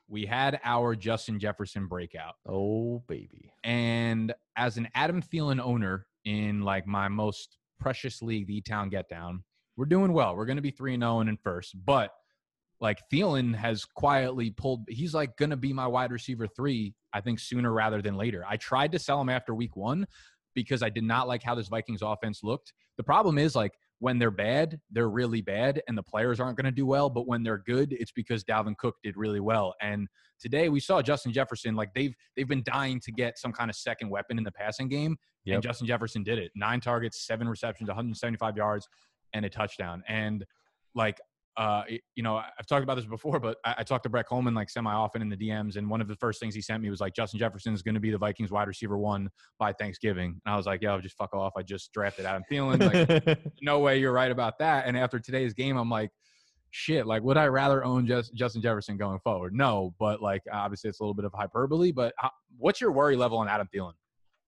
we had our Justin Jefferson breakout. oh baby. And as an Adam Thielen owner in like my most precious league, the E-Town Get Down, we're doing well. We're going to be 3 0 and in first. But like Thielen has quietly pulled, he's like going to be my wide receiver three, I think, sooner rather than later. I tried to sell him after week one because I did not like how this Vikings offense looked. The problem is like when they're bad, they're really bad and the players aren't going to do well. But when they're good, it's because Dalvin Cook did really well. And today we saw Justin Jefferson, like they've they've been dying to get some kind of second weapon in the passing game. Yep. And Justin Jefferson did it. Nine targets, seven receptions, 175 yards, and a touchdown. And like uh, you know, I've talked about this before, but I, I talked to Brett Kollmann like semi often in the DMs, and one of the first things he sent me was like, Justin Jefferson is going to be the Vikings wide receiver one by Thanksgiving, and I was like, yo, just fuck off. I just drafted Adam Thielen. Like, *laughs* no way you're right about that. And after today's game, I'm like, shit, like would I rather own just Justin Jefferson going forward? No, but like obviously it's a little bit of hyperbole. But how, what's your worry level on Adam Thielen?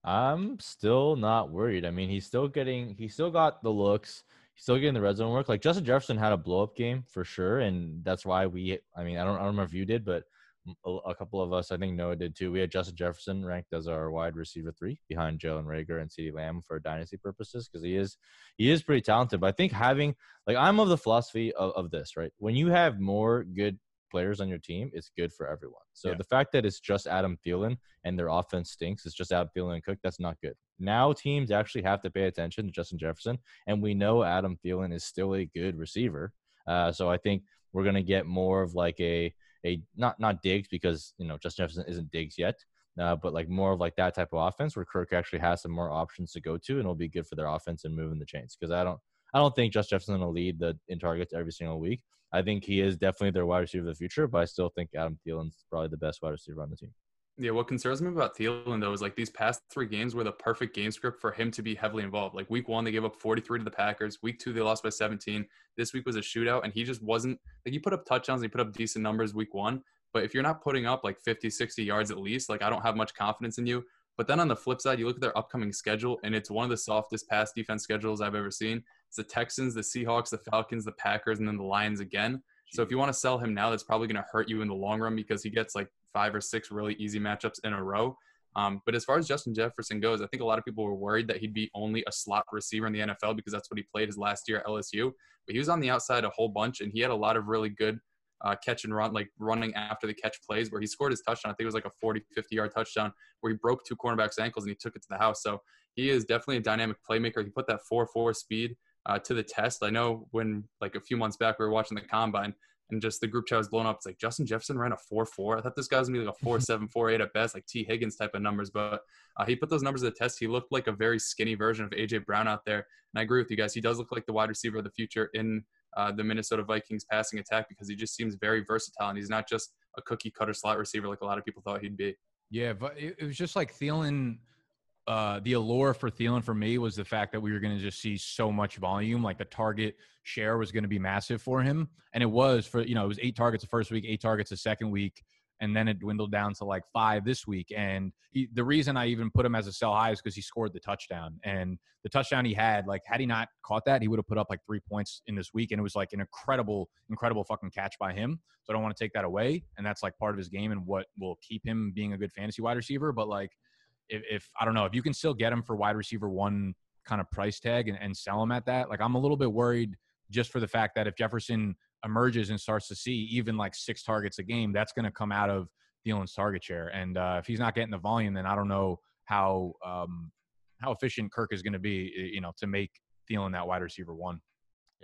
I'm still not worried. I mean, he's still getting, he still got the looks. Still getting the red zone work. Like Justin Jefferson had a blow up game for sure, and that's why we. I mean, I don't, I don't remember if you did, but a, a couple of us, I think Noah did too. We had Justin Jefferson ranked as our wide receiver three behind Jalen Reagor and CeeDee Lamb for dynasty purposes because he is he is pretty talented. But I think having like I'm of the philosophy of, of this, right? When you have more good players on your team, it's good for everyone. So Yeah. the fact that it's just Adam Thielen and their offense stinks, it's just Adam Thielen and Cook, that's not good. Now teams actually have to pay attention to Justin Jefferson, and we know Adam Thielen is still a good receiver. Uh, so I think we're gonna get more of like a a not not Diggs because you know Justin Jefferson isn't Diggs yet, uh, but like more of like that type of offense where Kirk actually has some more options to go to, and it'll be good for their offense and moving the chains. Because I don't I don't think Justin Jefferson will lead the in targets every single week. I think he is definitely their wide receiver of the future, but I still think Adam Thielen's probably the best wide receiver on the team. Yeah, what concerns me about Thielen though is like these past three games were the perfect game script for him to be heavily involved. Like week one, they gave up 43 to the Packers. Week two, they lost by 17. This week was a shootout, and he just wasn't like he put up touchdowns, he put up decent numbers week one. But if you're not putting up like 50, 60 yards at least, like I don't have much confidence in you. But then on the flip side, you look at their upcoming schedule, and it's one of the softest pass defense schedules I've ever seen. It's the Texans, the Seahawks, the Falcons, the Packers, and then the Lions again. So if you want to sell him now, that's probably going to hurt you in the long run because he gets like five or six really easy matchups in a row. Um, but as far as Justin Jefferson goes, I think a lot of people were worried that he'd be only a slot receiver in the NFL because that's what he played his last year at LSU. But he was on the outside a whole bunch, and he had a lot of really good uh, catch and run, like running after the catch plays where he scored his touchdown. I think it was like a 40, 50 yard touchdown where he broke two cornerbacks' ankles and he took it to the house. So he is definitely a dynamic playmaker. He put that 4 4 speed uh, to the test. I know when, like, a few months back, we were watching the combine and just the group chat was blown up. It's like Justin Jefferson ran a 4 4. I thought this guy was to be like a 4 7, 4 8 at best, like T. Higgins type of numbers. But uh, he put those numbers to the test. He looked like a very skinny version of A.J. Brown out there. And I agree with you guys. He does look like the wide receiver of the future in uh, the Minnesota Vikings passing attack because he just seems very versatile and he's not just a cookie cutter slot receiver like a lot of people thought he'd be. Yeah, but it was just like Thielen. Uh, the allure for Thielen for me was the fact that we were going to just see so much volume. Like the target share was going to be massive for him, and it was for you know it was eight targets the first week, eight targets the second week, and then it dwindled down to like five this week. And he, the reason I even put him as a sell high is because he scored the touchdown, and the touchdown he had, like had he not caught that, he would have put up like three points in this week, and it was like an incredible, incredible fucking catch by him. So I don't want to take that away, and that's like part of his game and what will keep him being a good fantasy wide receiver. But like, if, if I don't know if you can still get him for wide receiver one kind of price tag and, and sell him at that, like I'm a little bit worried just for the fact that if Jefferson emerges and starts to see even like six targets a game, that's going to come out of Thielen's target share. And uh, if he's not getting the volume, then I don't know how um, how efficient Kirk is going to be, you know, to make Thielen that wide receiver one.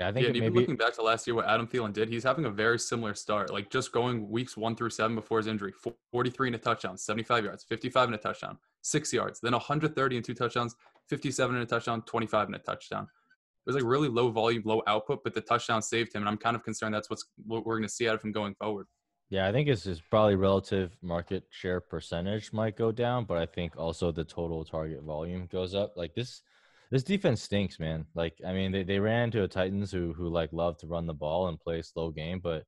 Yeah, I Yeah, think and even maybe looking back to last year, what Adam Thielen did, he's having a very similar start. Like just going weeks one through seven before his injury, 43 and a touchdown, 75 yards, 55 and a touchdown, six yards, then 130 and two touchdowns, 57 and a touchdown, 25 and a touchdown. It was like really low volume, low output, but the touchdown saved him, and I'm kind of concerned that's what's what we're going to see out of him going forward. Yeah, I think it's just probably relative market share percentage might go down, but I think also the total target volume goes up. Like this this defense stinks, man. Like I mean, they, they ran into a Titans who who like love to run the ball and play slow game, but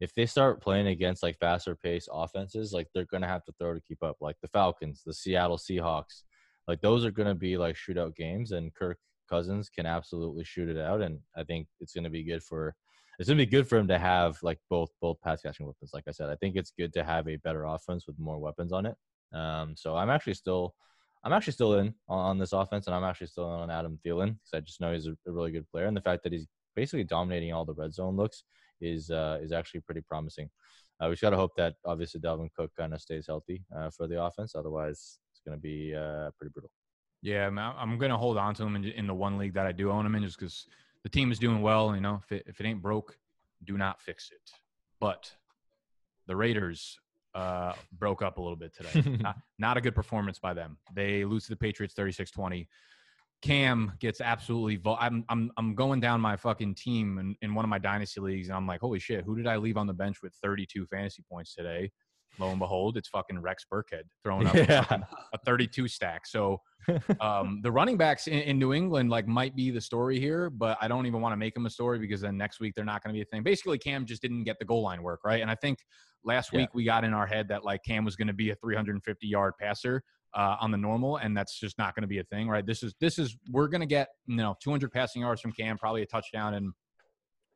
if they start playing against like faster pace offenses, like they're gonna have to throw to keep up. Like the Falcons, the Seattle Seahawks, like those are gonna be like shootout games, and Kirk Cousins can absolutely shoot it out, and I think it's gonna be good for it's gonna be good for him to have like both both pass catching weapons. Like I said, I think it's good to have a better offense with more weapons on it. Um, so I'm actually still, I'm actually still in on, this offense, and I'm actually still in on Adam Thielen because I just know he's a, a really good player, and the fact that he's basically dominating all the red zone looks is uh, is actually pretty promising. Uh, we just got to hope that obviously Dalvin Cook kind of stays healthy uh, for the offense. Otherwise, it's going to be uh, pretty brutal. Yeah, I'm, I'm going to hold on to him in, in the one league that I do own him in, just because the team is doing well. You know, if it, if it ain't broke, do not fix it. But the Raiders uh, broke up a little bit today. *laughs* not, not a good performance by them. They lose to the Patriots 36-20. Cam gets absolutely. I'm I'm I'm going down my fucking team in, in one of my dynasty leagues, and I'm like, holy shit, who did I leave on the bench with 32 fantasy points today? Lo and behold, it's fucking Rex Burkhead throwing up Yeah. a, 32 stack. So *laughs* um, the running backs in, in New England like might be the story here, but I don't even want to make them a story because then next week they're not going to be a thing. Basically, Cam just didn't get the goal line work right, and I think last Yeah. week we got in our head that like Cam was going to be a 350 yard passer uh, on the normal, and that's just not going to be a thing, right? This is this is we're going to get you know 200 passing yards from Cam, probably a touchdown, and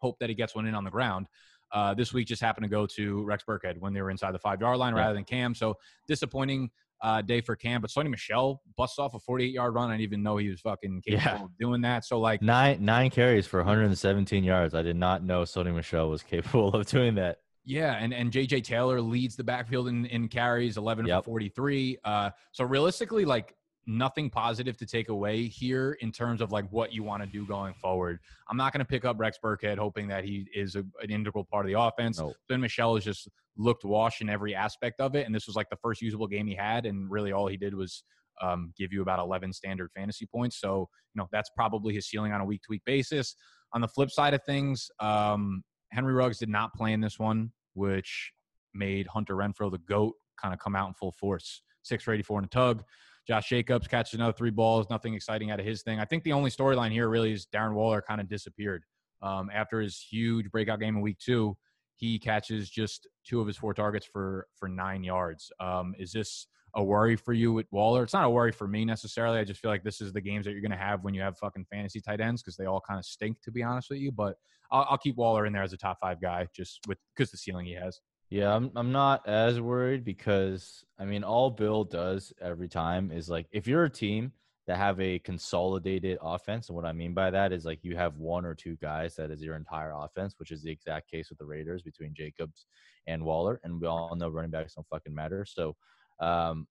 hope that he gets one in on the ground. Uh, this week just happened to go to Rex Burkhead when they were inside the five yard line rather than Cam. So disappointing uh, day for Cam. But Sony Michel busts off a 48 yard run. I didn't even know he was fucking capable Yeah. of doing that. So like, Nine nine carries for 117 yards. I did not know Sony Michel was *laughs* capable of doing that. yeah, and and JJ Taylor leads the backfield in, in carries, 11 Yep. for 43. Uh, so realistically, like nothing positive to take away here in terms of like what you want to do going forward. I'm not going to pick up Rex Burkhead hoping that he is a, an integral part of the offense. No. Ben Michelle has just looked washed in every aspect of it, and this was like the first usable game he had, and really all he did was um, give you about 11 standard fantasy points. So you know that's probably his ceiling on a week to week basis. On the flip side of things, um, Henry Ruggs did not play in this one, which made Hunter Renfrow the goat kind of come out in full force. Six for 84 in a tug. Josh Jacobs catches another three balls. Nothing exciting out of his thing. I think the only storyline here really is Darren Waller kind of disappeared um, after his huge breakout game in week two. He catches just two of his four targets for for nine yards. Um, is this a worry for you with Waller? It's not a worry for me necessarily. I just feel like this is the games that you're going to have when you have fucking fantasy tight ends because they all kind of stink, to be honest with you. But I'll, I'll keep Waller in there as a top five guy just with because the ceiling he has. Yeah, I'm I'm not as worried because I mean all Bill does every time is like if you're a team that have a consolidated offense, and what I mean by that is like you have one or two guys that is your entire offense, which is the exact case with the Raiders between Jacobs and Waller, and we all know running backs don't fucking matter. So um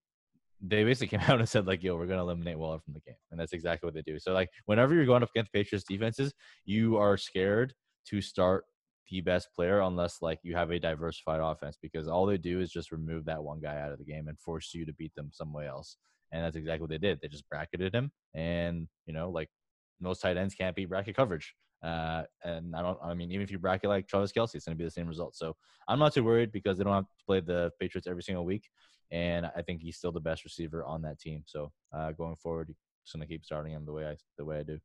they basically *laughs* came out and said like, "Yo, we're gonna eliminate Waller from the game," and that's exactly what they do. So like, whenever you're going up against Patriots defenses, you are scared to start the best player unless like you have a diversified offense because all they do is just remove that one guy out of the game and force you to beat them some way else. And that's exactly what they did. They just bracketed him, and you know, like most tight ends can't beat bracket coverage. Uh, and I don't. I mean, even if you bracket like Travis Kelce, it's going to be the same result. So I'm not too worried because they don't have to play the Patriots every single week, and I think he's still the best receiver on that team. So uh, going forward, just going to keep starting him the way I the way I do.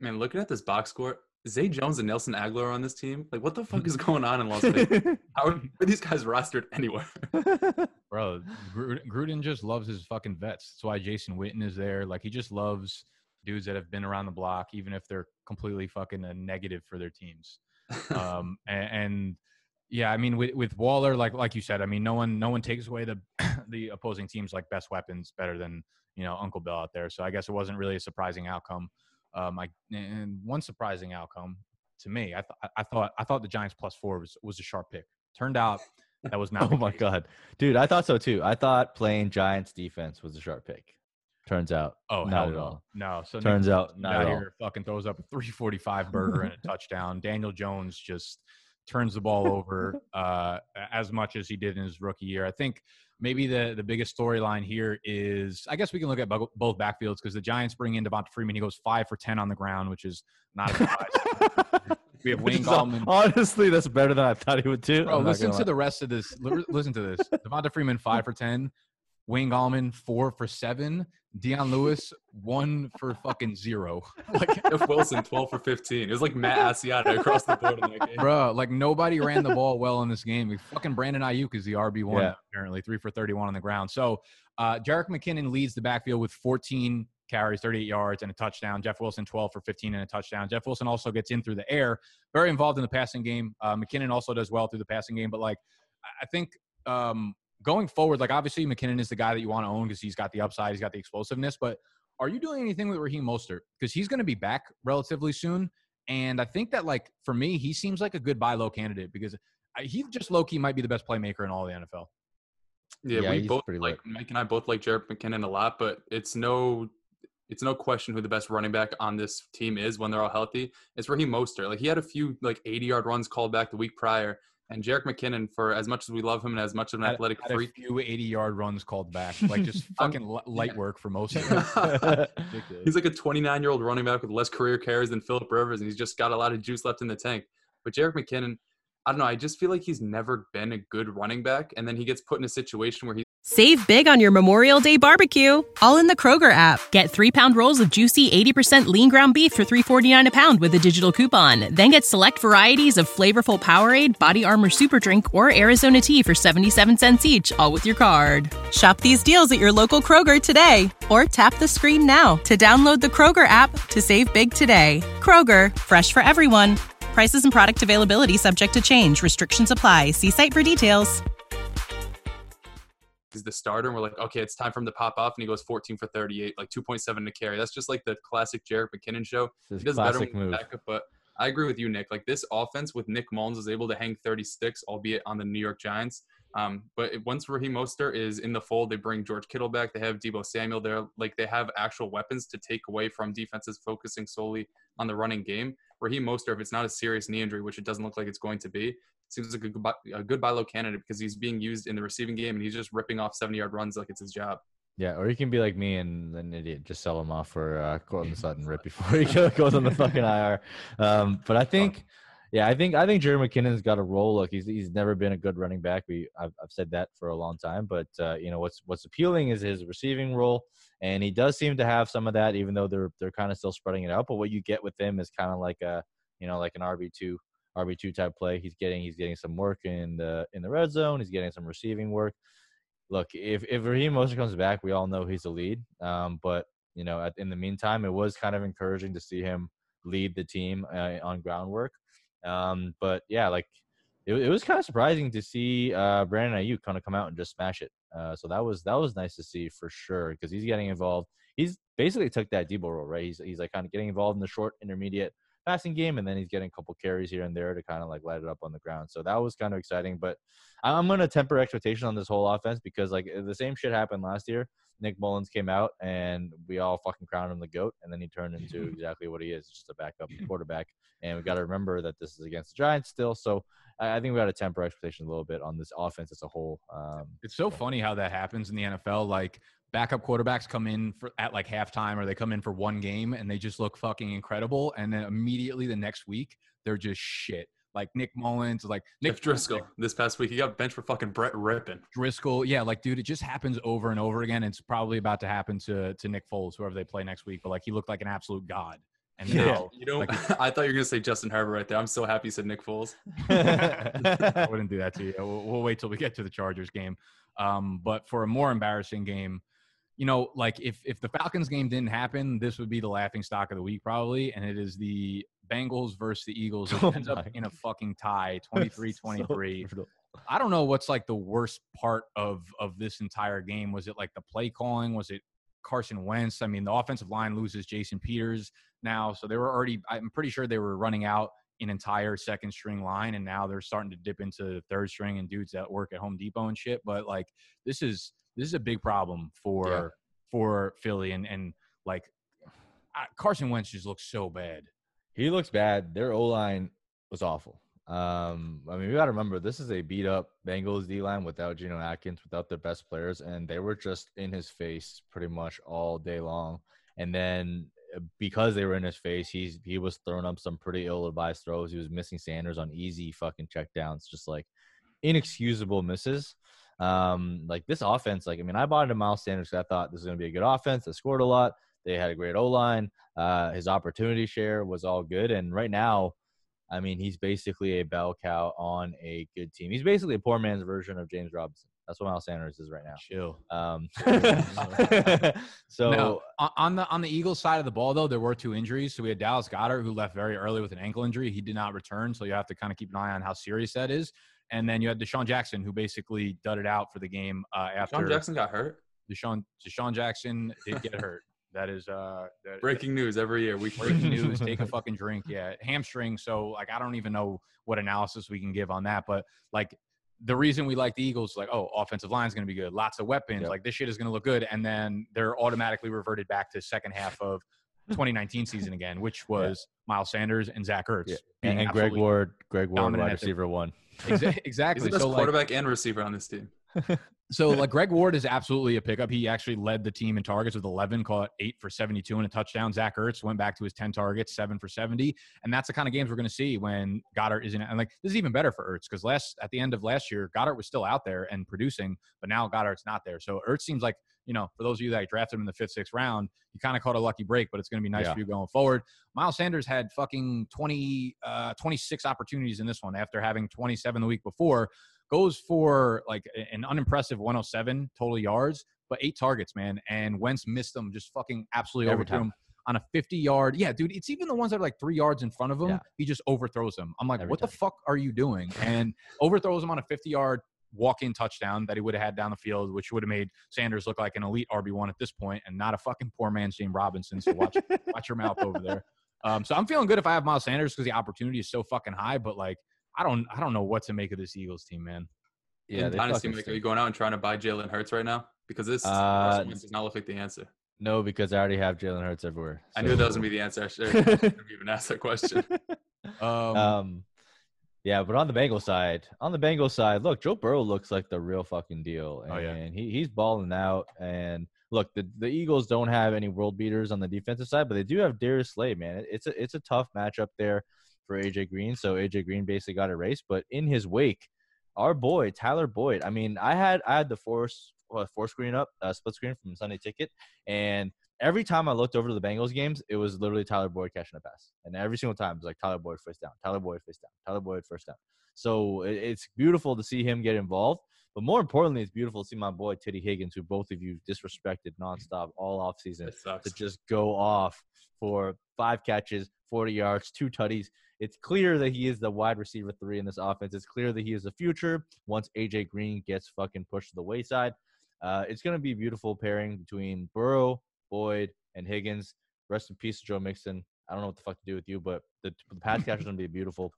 Man, looking at this box score, Zay Jones and Nelson Agholor on this team. Like, what the fuck is going on in Las *laughs* Vegas? How are, are these guys rostered anywhere? *laughs* Bro, Gruden, Gruden just loves his fucking vets. That's why Jason Witten is there. Like he just loves dudes that have been around the block, even if they're completely fucking a negative for their teams. Um, *laughs* and, and yeah, I mean with, with Waller, like like you said, I mean no one no one takes away the *clears throat* the opposing team's like best weapons better than you know Uncle Bill out there. So I guess it wasn't really a surprising outcome. Um, I and one surprising outcome to me, I thought I thought I thought the Giants plus four was was a sharp pick. Turned out that was not. *laughs* oh my god, dude! I thought so too. I thought playing Giants defense was a sharp pick. Turns out, Oh not hell at all. No. So Turns Nick out, not at all. here fucking throws up a *laughs* 345 burger and a touchdown. Daniel Jones just turns the ball over *laughs* uh, as much as he did in his rookie year. I think maybe the the biggest storyline here is I guess we can look at both backfields because the Giants bring in Devonta Freeman. He goes five for ten on the ground, which is not a surprise. *laughs* we have Wayne Gallman. honestly, that's better than I thought he would do. Bro, listen gonna lie. the rest of this. Listen to this. Devonta Freeman five for ten. Wayne Gallman four for seven. Dion Lewis one for fucking zero. *laughs* Like, Jeff Wilson, 12 for 15. It was like Matt Asiata across the board in that game. bro, like nobody ran the ball well in this game. Like, Fucking Brandon Aiyuk is the RB one Yeah. apparently, three for thirty-one on the ground. So, uh, Jerick McKinnon leads the backfield with 14 carries, 38 yards, and a touchdown. Jeff Wilson 12 for 15 and a touchdown. Jeff Wilson also gets in through the air, very involved in the passing game. Uh, McKinnon also does well through the passing game, but like I- I think um, going forward, like obviously McKinnon is the guy that you want to own because he's got the upside, he's got the explosiveness. But are you doing anything with Raheem Mostert because he's going to be back relatively soon? And I think that like for me, he seems like a good buy low candidate because he just low key might be the best playmaker in all the NFL. Yeah, Yeah, we both pretty like Mike and I both like Jerick McKinnon a lot, but it's no it's no question who the best running back on this team is when they're all healthy. It's Raheem Mostert. Like he had a few like 80 yard runs called back the week prior, and Jerick McKinnon, for as much as we love him and as much of an Had- athletic had freak, a few 80 yard runs called back, *laughs* like just um, fucking li- light work for most of them. *laughs* He's like a 29 year old running back with less career carries than Philip Rivers, and he's just got a lot of juice left in the tank. But Jerick McKinnon, I don't know. I just feel like he's never been a good running back, and then he gets put in a situation where he Save big on your Memorial Day barbecue, all in the Kroger app. Get three pound rolls of juicy 80% lean ground beef for $3.49 a pound with a digital coupon. Then get select varieties of flavorful Powerade, Body Armor Super Drink, or Arizona tea for 77 cents each, all with your card. Shop these deals at your local Kroger today, or tap the screen now to download the Kroger app to save big today. Kroger, fresh for everyone. Prices and product availability subject to change. Restrictions apply. See site for details. he's the starter, and we're like, okay, it's time for him to pop off, and he goes 14 for 38, like 2.7 to carry. That's just like the classic Jerick McKinnon show. This He does better classic move. backup, but I agree with you, Nick. Like this offense with Nick Mullens is able to hang 36, albeit on the New York Giants. Um, but once Raheem Mostert is in the fold, they bring George Kittle back. They have Deebo Samuel there. Like they have actual weapons to take away from defenses focusing solely on the running game. Raheem Mostert, if it's not a serious knee injury, which it doesn't look like it's going to be, seems like a good, a good buy low candidate because he's being used in the receiving game and he's just ripping off 70 yard runs like it's his job. Yeah, or you can be like me and an idiot, just sell him off for uh, Courtland *laughs* Sutton right before he goes on the fucking IR. Um, but I think, yeah, I think I think Jerry McKinnon's got a role. Look, he's he's never been a good running back. We I've, I've said that for a long time. But uh, you know what's what's appealing is his receiving role, and he does seem to have some of that, even though they're they're kind of still spreading it out. But what you get with him is kind of like a you know like an RB two RB two type play. He's getting he's getting some work in the in the red zone. He's getting some receiving work look, if if Raheem Mostert comes back, we all know he's the lead. Um, but you know, at, in the meantime, it was kind of encouraging to see him lead the team uh, on groundwork. Um, but yeah, like it, it was kind of surprising to see uh, Brandon Aiyuk kind of come out and just smash it. Uh, so that was that was nice to see for sure because he's getting involved. He's basically took that Deebo role, right? He's he's like kind of getting involved in the short, intermediate passing game, and then he's getting a couple carries here and there to kind of like light it up on the ground. So that was kind of exciting. But I'm going to temper expectations on this whole offense because like the same shit happened last year. Nick Mullens came out and we all fucking crowned him the goat, and then he turned into *laughs* exactly what he is, just a backup quarterback. And we got to remember that this is against the Giants still, so I I think we got to temper expectations a little bit on this offense as a whole. Um, It's so funny how that happens in the NFL. Like backup quarterbacks come in for at like halftime or they come in for one game and they just look fucking incredible. And then immediately the next week, they're just shit. Like Nick Mullens, like Nick Nick Driskel this past week, he got benched for fucking Brett Rypien. Driskel. Yeah, like dude, it just happens over and over again. It's probably about to happen to to Nick Foles, whoever they play next week. But like he looked like an absolute god. And Yeah. now You know, Like- *laughs* I thought you were gonna say Justin Herbert right there. I'm so happy you said Nick Foles. *laughs* I wouldn't do that to you. We'll, we'll wait till we get to the Chargers game. Um, but for a more embarrassing game, you know, like if if the Falcons game didn't happen, this would be the laughing stock of the week probably, and it is the Bengals versus the Eagles. It *laughs* Oh ends up in a *laughs* fucking tie, 23-23. So. I don't know what's like the worst part of of this entire game. Was it like the play calling? Was it Carson Wentz? I mean, the offensive line loses Jason Peters now, so they were already. I'm pretty sure they were running out an entire second string line, and now they're starting to dip into third string and dudes that work at Home Depot and shit. But like, this is this is a big problem for Yeah. for Philly, and and like I, Carson Wentz just looks so bad. He looks bad. Their O line was awful. Um, I mean, we got to remember this is a beat up Bengals D line without Geno Atkins, without their best players, and they were just in his face pretty much all day long. And then uh, because they were in his face, he's he was throwing up some pretty ill-advised throws. He was missing Sanders on easy fucking checkdowns, just like inexcusable misses. Um, like this offense, like I mean, I bought into Miles Sanders. 'cause I thought this was going to be a good offense. They scored a lot. They had a great O line. Uh, his opportunity share was all good, and right now, I mean, he's basically a bell cow on a good team. He's basically a poor man's version of James Robinson. That's what Miles Sanders is right now. Chill. Um, *laughs* *laughs* so Now, on- on the on the Eagles side of the ball, though, there were two injuries. So we had Dallas Goedert, who left very early with an ankle injury. He did not return, so you have to kind of keep an eye on how serious that is. And then you had DeSean Jackson, who basically dudded out for the game uh, after John Jackson got hurt. DeSean DeSean Jackson did get hurt. *laughs* That is uh, that, Breaking news every year. We breaking news. Take a *laughs* fucking drink. Yeah, hamstring. So like, I don't even know what analysis we can give on that, but like. The reason we like the Eagles, like, oh, offensive line is going to be good, lots of weapons, Yep. like this shit is going to look good, and then they're automatically reverted back to second half of 2019 season again, which was Miles Sanders and Zach Ertz. Yeah. and, and Greg Ward, Greg Ward, dominant wide the- receiver one. Exa- *laughs* He's exactly. the best so like, quarterback and receiver on this team. *laughs* so like Greg Ward is absolutely a pickup. He actually led the team in targets with 11, caught eight for 72 and a touchdown. Zach Ertz went back to his 10 targets, seven for 70, and that's the kind of games we're going to see when Goedert isn't. And like this is even better for Ertz because last at the end of last year, Goedert was still out there and producing, but now Goedert's not there. So Ertz seems like you know, for those of you that drafted him in the fifth, sixth round, you kind of caught a lucky break, but it's going to be nice yeah. for you going forward. Miles Sanders had fucking 20, uh, 26 opportunities in this one after having 27 the week before. Goes for like an unimpressive 107 total yards, but eight targets, man. And Wentz missed them, just fucking absolutely Every overthrew him on a 50 yard. Yeah, dude, it's even the ones that are like three yards in front of him. Yeah. He just overthrows them. I'm like, Every what time. the fuck are you doing? And overthrows him on a 50 yard walk-in touchdown that he would have had down the field, which would have made Sanders look like an elite RB one at this point, and not a fucking poor man's James Robinson. So watch *laughs* watch your mouth over there. Um, so I'm feeling good if I have Miles Sanders because the opportunity is so fucking high. But like, I don't I don't know what to make of this Eagles team, man. Yeah, honestly, Mike, are you going out and trying to buy Jalen Hurts right now? Because this uh, does not look like the answer. No, because I already have Jalen Hurts everywhere. So. I knew that was gonna be the answer. I should *laughs* even ask that question. *laughs* um, um yeah, but on the Bengal side, on the Bengal side, look, Joe Burrow looks like the real fucking deal, and, oh, yeah. he he's balling out. And look, the, the Eagles don't have any world beaters on the defensive side, but they do have Darius Slay, man. It's a it's a tough matchup there for AJ Green. So AJ Green basically got erased, but in his wake, our boy Tyler Boyd. I mean, I had I had the force four screen up, uh, split screen from Sunday Ticket, and every time I looked over to the Bengals games, it was literally Tyler Boyd catching a pass, and every single time it was like Tyler Boyd first down, Tyler Boyd first down, Tyler Boyd first down. So it's beautiful to see him get involved, but more importantly, it's beautiful to see my boy Teddy Higgins, who both of you disrespected nonstop all off season, to just go off for five catches, 40 yards, two tutties. It's clear that he is the wide receiver three in this offense. It's clear that he is the future once AJ Green gets fucking pushed to the wayside. Uh, it's going to be a beautiful pairing between Burrow, Boyd, and Higgins. Rest in peace, Joe Mixon. I don't know what the fuck to do with you, but the, the pass *laughs* catch is going to be beautiful.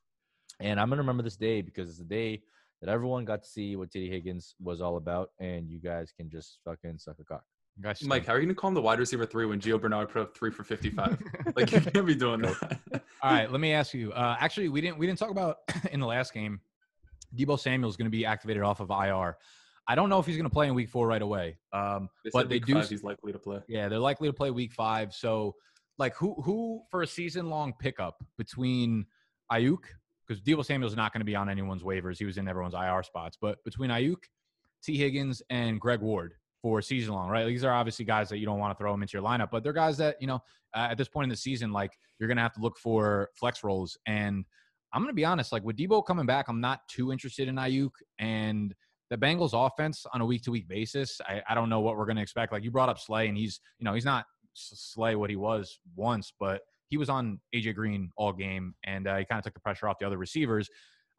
And I'm going to remember this day because it's the day that everyone got to see what Teddy Higgins was all about, and you guys can just fucking suck a cock. Gosh, Mike, how are you gonna call him the wide receiver three when Gio Bernard put up three for fifty-five? *laughs* like you can't be doing that. *laughs* All right, let me ask you. Uh, actually, we didn't we didn't talk about *clears throat* in the last game. Deebo Samuel is going to be activated off of IR. I don't know if he's going to play in week four right away. Um, they but they do. Five, he's likely to play. Yeah, they're likely to play week five. So, like, who who for a season long pickup between Aiyuk because Deebo Samuel's not going to be on anyone's waivers. He was in everyone's IR spots, but between Aiyuk, T Higgins, and Greg Ward for season long, right? These are obviously guys that you don't want to throw them into your lineup, but they're guys that you know uh, at this point in the season, like you're going to have to look for flex roles. And I'm going to be honest, like with Deebo coming back, I'm not too interested in Aiyuk, and the Bengals offense on a week to week basis, I, I don't know what we're going to expect. Like you brought up Slay, and he's, you know, he's not Slay what he was once, but he was on AJ Green all game, and uh, he kind of took the pressure off the other receivers.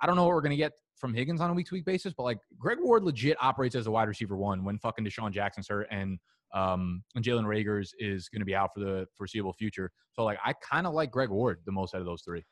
I don't know what we're going to get from Higgins on a week to week basis, but like Greg Ward legit operates as a wide receiver one when fucking DeSean Jackson's hurt and um and Jalen Reagor's is going to be out for the foreseeable future. So like I kind of like Greg Ward the most out of those three.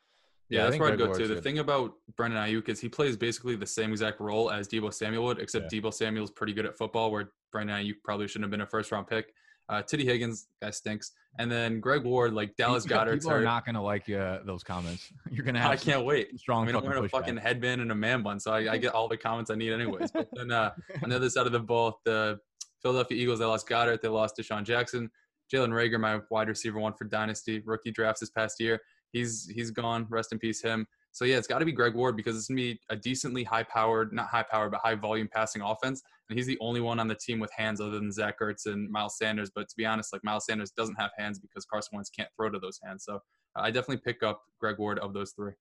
Yeah, that's where I'd go to. The thing about Brandon Aiyuk is he plays basically the same exact role as Deebo Samuel would, except yeah. Deebo Samuel's pretty good at football, where Brandon Aiyuk probably shouldn't have been a first round pick. Uh, Teddy Higgins, guy stinks, and then Greg Ward, like Dallas people, Goedert. People are not gonna like uh, those comments. *laughs* You're gonna have. I can't wait. Strong. I mean, I'm wearing a fucking headband and a man bun, so I, I, get all the comments I need, anyways. But then uh, *laughs* on the other side of the ball, the Philadelphia Eagles, they lost Goedert. they lost DeSean Jackson, Jalen Reagor, my wide receiver one for Dynasty rookie drafts this past year. He's he's gone. Rest in peace, him. So yeah, it's got to be Greg Ward because it's gonna be a decently high-powered, not high-powered, but high-volume passing offense, and he's the only one on the team with hands other than Zach Ertz and Miles Sanders. But to be honest, like Miles Sanders doesn't have hands because Carson Wentz can't throw to those hands. So I definitely pick up Greg Ward of those three.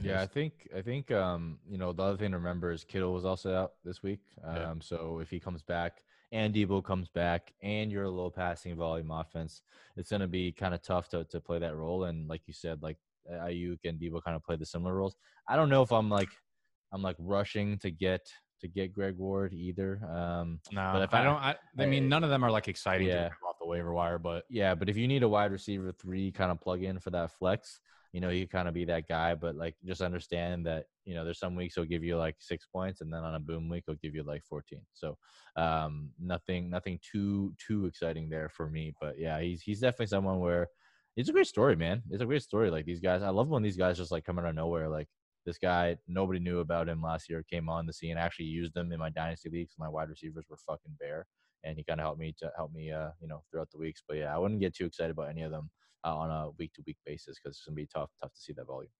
Yeah, I think I think um, you know the other thing to remember is Kittle was also out this week. Um, yeah. So if he comes back and Deebo comes back and you're a low passing volume offense, it's going to be kind of tough to to play that role. And like you said, like Aiyuk and Deebo kind of play the similar roles. I don't know if I'm like I'm like rushing to get to get Greg Ward either. Um, no, but if I, I don't, I, I, mean, none of them are like exciting yeah. off the waiver wire. But yeah, but if you need a wide receiver three kind of plug in for that flex, you know, you kind of be that guy. But like, just understand that you know, there's some weeks he'll give you like six points, and then on a boom week he'll give you like 14. So um, nothing, nothing too too exciting there for me. But yeah, he's he's definitely someone where it's a great story, man. It's a great story. Like these guys, I love when these guys just like come out of nowhere. Like This guy, nobody knew about him last year. Came on the scene. Actually used him in my dynasty leagues. My wide receivers were fucking bare, and he kind of helped me to help me, uh, you know, throughout the weeks. But yeah, I wouldn't get too excited about any of them uh, on a week to week basis because it's gonna be tough, tough to see that volume.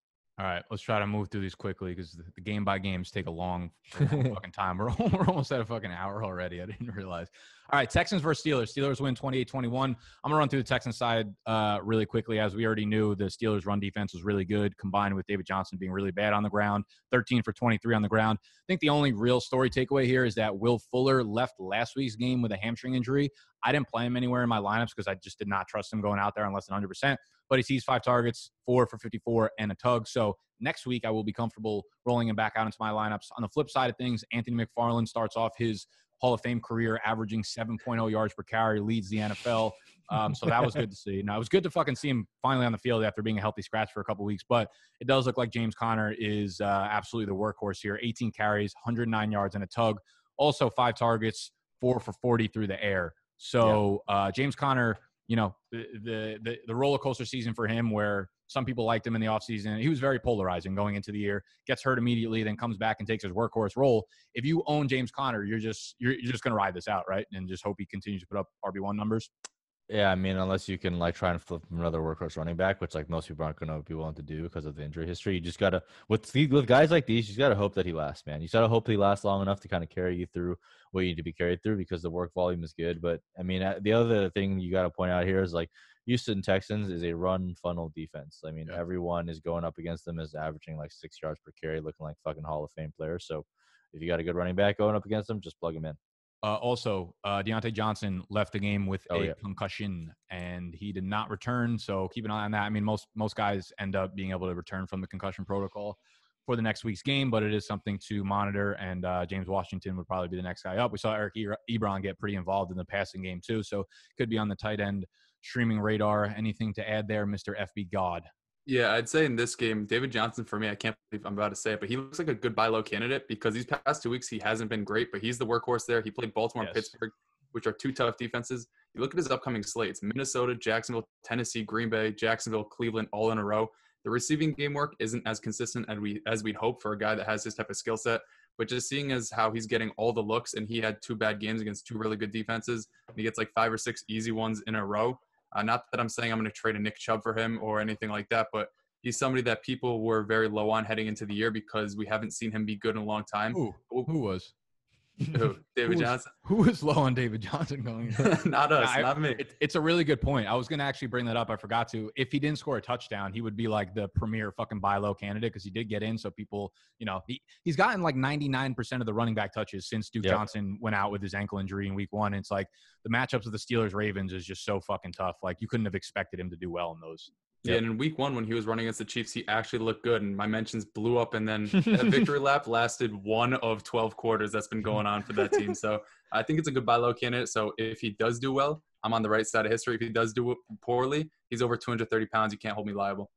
All right, let's try to move through these quickly because the, the game by games take a long, *laughs* long fucking time. We're, *laughs* we're almost at a fucking hour already. I didn't *laughs* realize. All right, Texans versus Steelers. Steelers win 28-21. I'm gonna run through the Texans side uh, really quickly. As we already knew, the Steelers' run defense was really good, combined with David Johnson being really bad on the ground. 13 for 23 on the ground. I think the only real story takeaway here is that Will Fuller left last week's game with a hamstring injury. I didn't play him anywhere in my lineups because I just did not trust him going out there unless 100%. But he sees five targets, four for 54, and a tug. So next week, I will be comfortable rolling him back out into my lineups. On the flip side of things, Anthony McFarland starts off his Hall of Fame career averaging 7.0 yards per carry, leads the NFL. Um, so that was good to see. Now it was good to fucking see him finally on the field after being a healthy scratch for a couple weeks. But it does look like James Conner is uh, absolutely the workhorse here. 18 carries, 109 yards, and a tug. Also five targets, four for 40 through the air. So uh, James Conner, you know, the, the the roller coaster season for him where some people liked him in the offseason. He was very polarizing going into the year. Gets hurt immediately, then comes back and takes his workhorse role. If you own James Conner, you're just you're, you're just going to ride this out, right? And just hope he continues to put up RB one numbers. Yeah, I mean, unless you can like try and flip another workhorse running back, which like most people aren't going to be willing to do because of the injury history. You just gotta with with guys like these, you just gotta hope that he lasts, man. You gotta hope that he lasts long enough to kind of carry you through what you need to be carried through because the work volume is good. But I mean, uh, the other thing you got to point out here is like Houston Texans is a run funnel defense. I mean, Yeah. everyone is going up against them is averaging like six yards per carry, looking like fucking Hall of Fame players. So if you got a good running back going up against them, just plug him in. Uh, also, uh, Diontae Johnson left the game with Oh, a yeah. concussion, and he did not return. So keep an eye on that. I mean, most most guys end up being able to return from the concussion protocol for the next week's game, but it is something to monitor. And uh, James Washington would probably be the next guy up. We saw Eric Ebron get pretty involved in the passing game too, so could be on the tight end streaming radar. Anything to add there, Mister FB God? Yeah, I'd say in this game, David Johnson for me, I can't believe I'm about to say it, but he looks like a good buy low candidate because these past two weeks he hasn't been great, but he's the workhorse there. He played Baltimore and Yes. Pittsburgh, which are two tough defenses. You look at his upcoming slates Minnesota, Jacksonville, Tennessee, Green Bay, Jacksonville, Cleveland, all in a row. The receiving game work isn't as consistent as we as we'd hope for a guy that has this type of skill set. But just seeing as how he's getting all the looks and he had two bad games against two really good defenses, and he gets like five or six easy ones in a row. Uh, not that I'm saying I'm going to trade a Nick Chubb for him or anything like that, but he's somebody that people were very low on heading into the year because we haven't seen him be good in a long time. Who who was *laughs* Who? David was- Johnson? who was low on David Johnson going? *laughs* *laughs* not us, I- not me. It, it's a really good point. I was going to actually bring that up. I forgot to. If he didn't score a touchdown, he would be like the premier fucking buy low candidate because he did get in. So people, you know, he, he's gotten like 99% of the running back touches since Duke Yep. Johnson went out with his ankle injury in week one. it's like the matchups of the Steelers Ravens is just so fucking tough. Like you couldn't have expected him to do well in those. Yeah, and in week one when he was running against the Chiefs, he actually looked good, and my mentions blew up. And then *laughs* that victory lap lasted one of twelve quarters that's been going on for that team. So I think it's a good buy low candidate. So if he does do well, I'm on the right side of history. If he does do poorly, he's over 230 pounds. You can't hold me liable.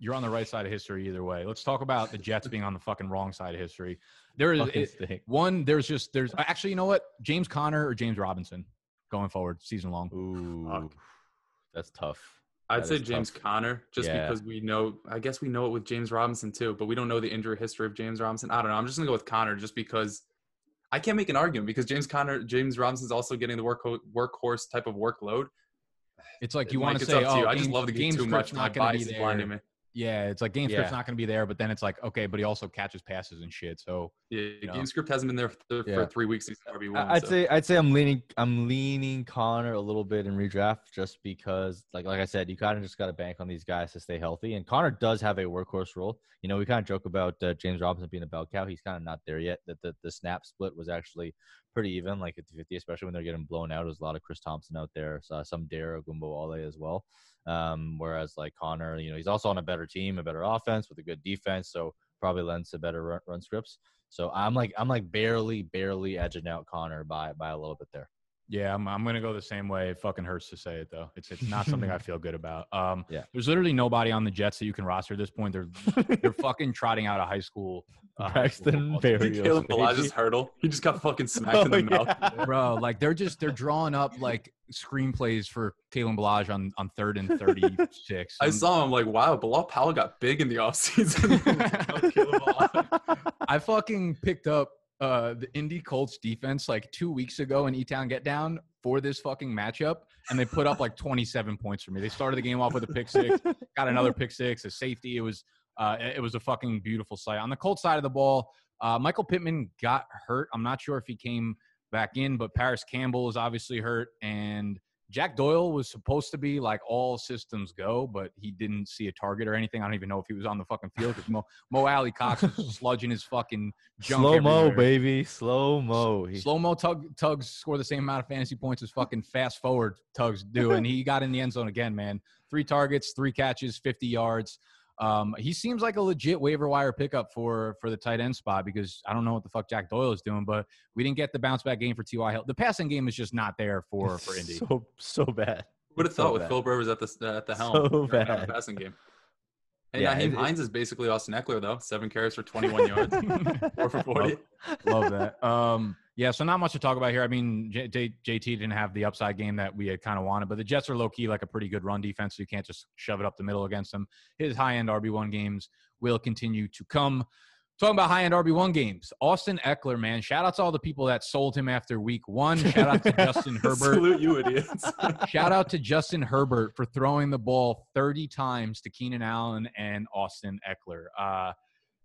You're on the right side of history either way. Let's talk about the Jets being on the fucking wrong side of history. There is it- one. There's just there's actually you know what James Conner or James Robinson going forward season long. Ooh, that's tough. I'd say James tough. Conner, just Yeah. because we know. I guess we know it with James Robinson too, but we don't know the injury history of James Robinson. I don't know. I'm just gonna go with Conner, just because I can't make an argument because James Conner, James Robinson's also getting the work workhorse type of workload. It's like you want to say, to you. oh, I just game- love the game too much. My not to bias is blinding me. Yeah, it's like game script's Yeah. not going to be there, but then it's like okay, but he also catches passes and shit. So Yeah, know. game script hasn't been there for, for Yeah. three weeks. He's RB one. I- I'd so. say I'd say I'm leaning I'm leaning Conner a little bit in redraft just because like like I said you kind of just got to bank on these guys to stay healthy and Conner does have a workhorse role. You know we kind of joke about uh, James Robinson being a bell cow. He's kind of not there yet. That the, the snap split was actually pretty even, like 50-50, especially when they're getting blown out. There's a lot of Chris Thompson out there, so some Dare Ogunbowale as well. Um, whereas like Conner, you know, he's also on a better team, a better offense with a good defense, so probably lends to better run, run scripts. So I'm like I'm like barely barely edging out Conner by by a little bit there. Yeah, I'm, I'm gonna go the same way. It fucking hurts to say it though. It's it's not something *laughs* I feel good about. Um, Yeah. There's literally nobody on the Jets that you can roster at this point. They're they're *laughs* fucking trotting out a high school. uh, high school Braxton football team. Berrios. *laughs* Caleb. Elijah's hurdle. He just got fucking smacked Oh, in the mouth. bro. Like they're just they're drawing up like screenplays for Kalen Ballage on on third and thirty six. I saw him like, wow, Bilal Powell got big in the offseason. Caleb Elijah. I fucking picked up uh the Indy Colts defense like two weeks ago in E Town Get Down for this fucking matchup, and they put up like *laughs* 27 points for me. They started the game off with a pick six, got another pick six, a safety. It was uh it was a fucking beautiful sight. On the Colts side of the ball, uh Michael Pittman got hurt. I'm not sure if he came back in, but Parris Campbell is obviously hurt and Jack Doyle was supposed to be like all systems go, but he didn't see a target or anything. I don't even know if he was on the fucking field because Mo, Mo Alie-Cox was sludging his fucking junk Slow mo, baby. Slow mo. He- Slow mo tug, tugs score the same amount of fantasy points as fucking fast forward tugs do, and he got in the end zone again, man. Three targets, three catches, 50 yards. Um, he seems like a legit waiver wire pickup for for the tight end spot because I don't know what the fuck Jack Doyle is doing, but we didn't get the bounce back game for T.Y. Hill. The passing game is just not there for for *laughs* Indy. So so bad. Would have So thought with bad. Phil Rivers at the at the helm, So bad. passing game. And Yeah, yeah, it- it- Hines is basically Austin Ekeler though, seven carries for 21 *laughs* yards, four for 40. Love that. Um, yeah, so not much to talk about here. I mean, J- J- JT didn't have the upside game that we had kind of wanted, but the Jets are low key like a pretty good run defense, so you can't just shove it up the middle against them. His high end RB1 games will continue to come. Talking about high end RB1 games, Austin Ekeler, man, shout out to all the people that sold him after week one. Shout out to *laughs* Justin *laughs* Herbert. Salute you, idiots. *laughs* Shout out to Justin Herbert for throwing the ball 30 times to Keenan Allen and Austin Ekeler. Uh,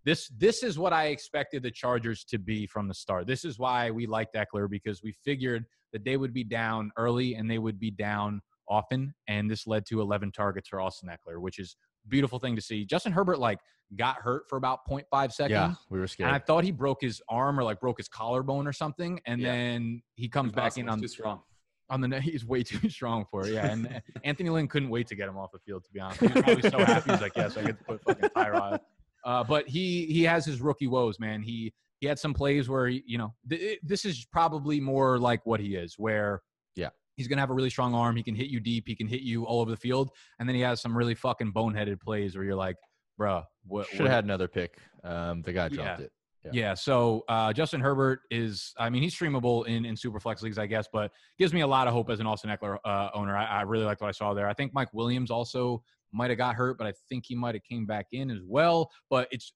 this this is what I expected the Chargers to be from the start. This is why we liked Ekeler because we figured that they would be down early and they would be down often, and this led to 11 targets for Austin Ekeler, which is beautiful thing to see. Justin Herbert like got hurt for about 0.5 seconds. Yeah, we were And I thought he broke his arm or like broke his collarbone or something, and Yeah. then he comes back in on It's too strong. on the net. *laughs* He's way too strong for it. Yeah, and *laughs* Anthony Lynn couldn't wait to get him off the field. To be honest, he was probably so happy. He's like, "Yes, I get to put fucking Tyrod." Uh, but he he has his rookie woes, man. He he had some plays where he, you know th- it- this is probably more like what he is, where He's gonna have a really strong arm. He can hit you deep. He can hit you all over the field, and then he has some really fucking boneheaded plays where you're like, "Bruh, what?" Should have had another pick. Um, the guy dropped Yeah. it. Yeah. yeah. So uh, Justin Herbert is, I mean, he's streamable in in super flex leagues, I guess, but gives me a lot of hope as an Austin Ekeler uh, owner. I, I really liked what I saw there. I think Mike Williams also might have got hurt, but I think he might have came back in as well. But it's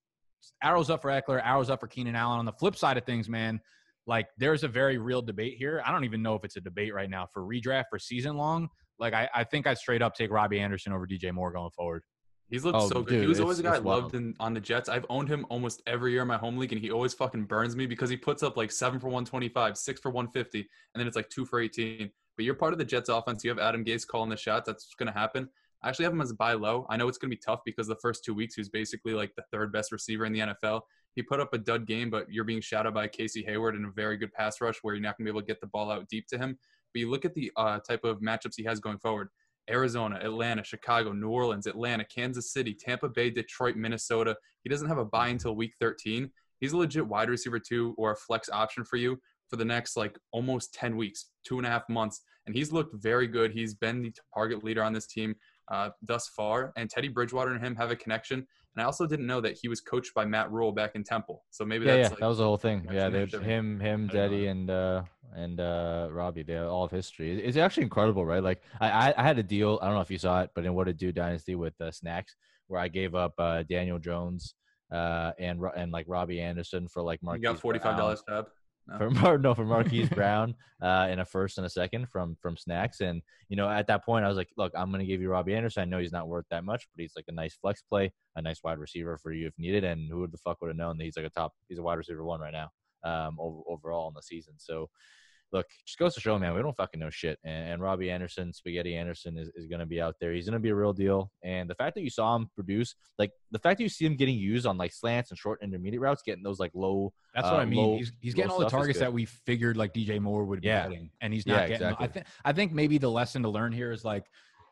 arrows up for Ekeler, arrows up for Keenan Allen. On the flip side of things, man, like there's a very real debate here. I don't even know if it's a debate right now for redraft for season long. Like I, I think I'd straight up take Robbie Anderson over DJ Moore going forward. He's looked Oh, so good. dude, he was always a guy I loved in, on the Jets. I've owned him almost every year in my home league, and he always fucking burns me because he puts up like seven for 125, six for 150, and then it's like two for 18. But you're part of the Jets offense. You have Adam Gase calling the shots. That's going to happen. I actually have him as a buy low. I know it's going to be tough because the first two weeks he was basically like the third best receiver in the NFL. He put up a dud game, but you're being shadowed by Casey Hayward in a very good pass rush where you're not going to be able to get the ball out deep to him. But you look at the uh, type of matchups he has going forward. Arizona, Atlanta, Chicago, New Orleans, Atlanta, Kansas City, Tampa Bay, Detroit, Minnesota. He doesn't have a buy until week 13. He's a legit wide receiver too, or a flex option for you for the next like almost 10 weeks, two and a half months. And he's looked very good. He's been the target leader on this team uh, thus far. And Teddy Bridgewater and him have a connection. And I also didn't know that he was coached by Matt Rhule back in Temple. So maybe Yeah, that's yeah, like, that was the whole thing. Yeah, they him, him, I didn't know Daddy, that. and uh, and uh, Robbie. They all of history. It's actually incredible, right? Like I, I, had a deal. I don't know if you saw it, but in What to Do Dynasty with uh, Snacks, where I gave up uh, Daniel Jones uh, and Ro- and like Robbie Anderson for like Mark. you got $45 tab. No. for Mar- no for Marquise *laughs* Brown uh, in a first and a second from from Snacks. And you know, at that point, I was like, look, I'm going to give you Robbie Anderson. I know he's not worth that much, but he's like a nice flex play, a nice wide receiver for you if needed. And who the fuck would have known that he's like a top, he's a wide receiver one right now, um, over, overall in the season. So. Look, just goes to show, man, we don't fucking know shit. And, and Robbie Anderson, Spaghetti Anderson, is, is going to be out there. He's going to be a real deal. And the fact that you saw him produce, like the fact that you see him getting used on like slants and short intermediate routes, getting those like low That's Uh, what I mean. low- he's he's getting all the targets that we figured like DJ Moore would be Yeah. getting, and he's Yeah, not getting. them. I exactly. think I think maybe the lesson to learn here is like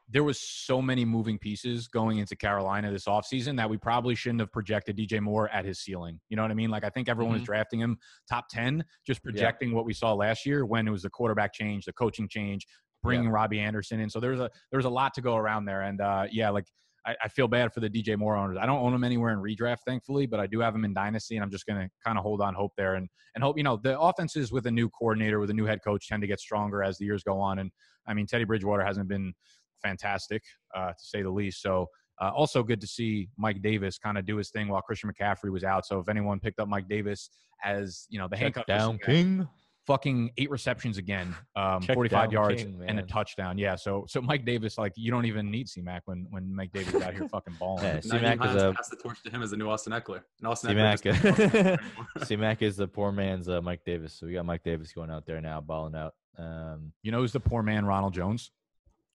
there was so many moving pieces going into Carolina this offseason that we probably shouldn't have projected DJ Moore at his ceiling. You know what I mean? Like I think everyone was Mm-hmm. drafting him top 10 just projecting what we saw last year when it was the quarterback change, the coaching change, bringing Robbie Anderson in. So there's a there's a lot to go around there and uh yeah, like I, I feel bad for the DJ Moore owners. I don't own him anywhere in redraft, thankfully, but I do have him in dynasty, and I'm just going to kind of hold on hope there and and hope you know the offenses with a new coordinator, with a new head coach, tend to get stronger as the years go on. And I mean, Teddy Bridgewater hasn't been fantastic uh, to say the least. So. Uh, also, good to see Mike Davis kind of do his thing while Christian McCaffrey was out. So, if anyone picked up Mike Davis as you know the handcuff down missing guy, King. fucking eight receptions again, um, 45 yards King, and a touchdown. Yeah. So so Mike Davis, like you don't even need C-Mac when when Mike Davis out here fucking balling. Yeah, C-Mac is a passed the torch to him as the new Austin Ekeler. And Austin C-Mac. Ekeler just can't cross that anymore. *laughs* C-Mac is the poor man's uh, Mike Davis. So we got Mike Davis going out there now, balling out. Um, You know who's the poor man? Ronald Jones, Ronald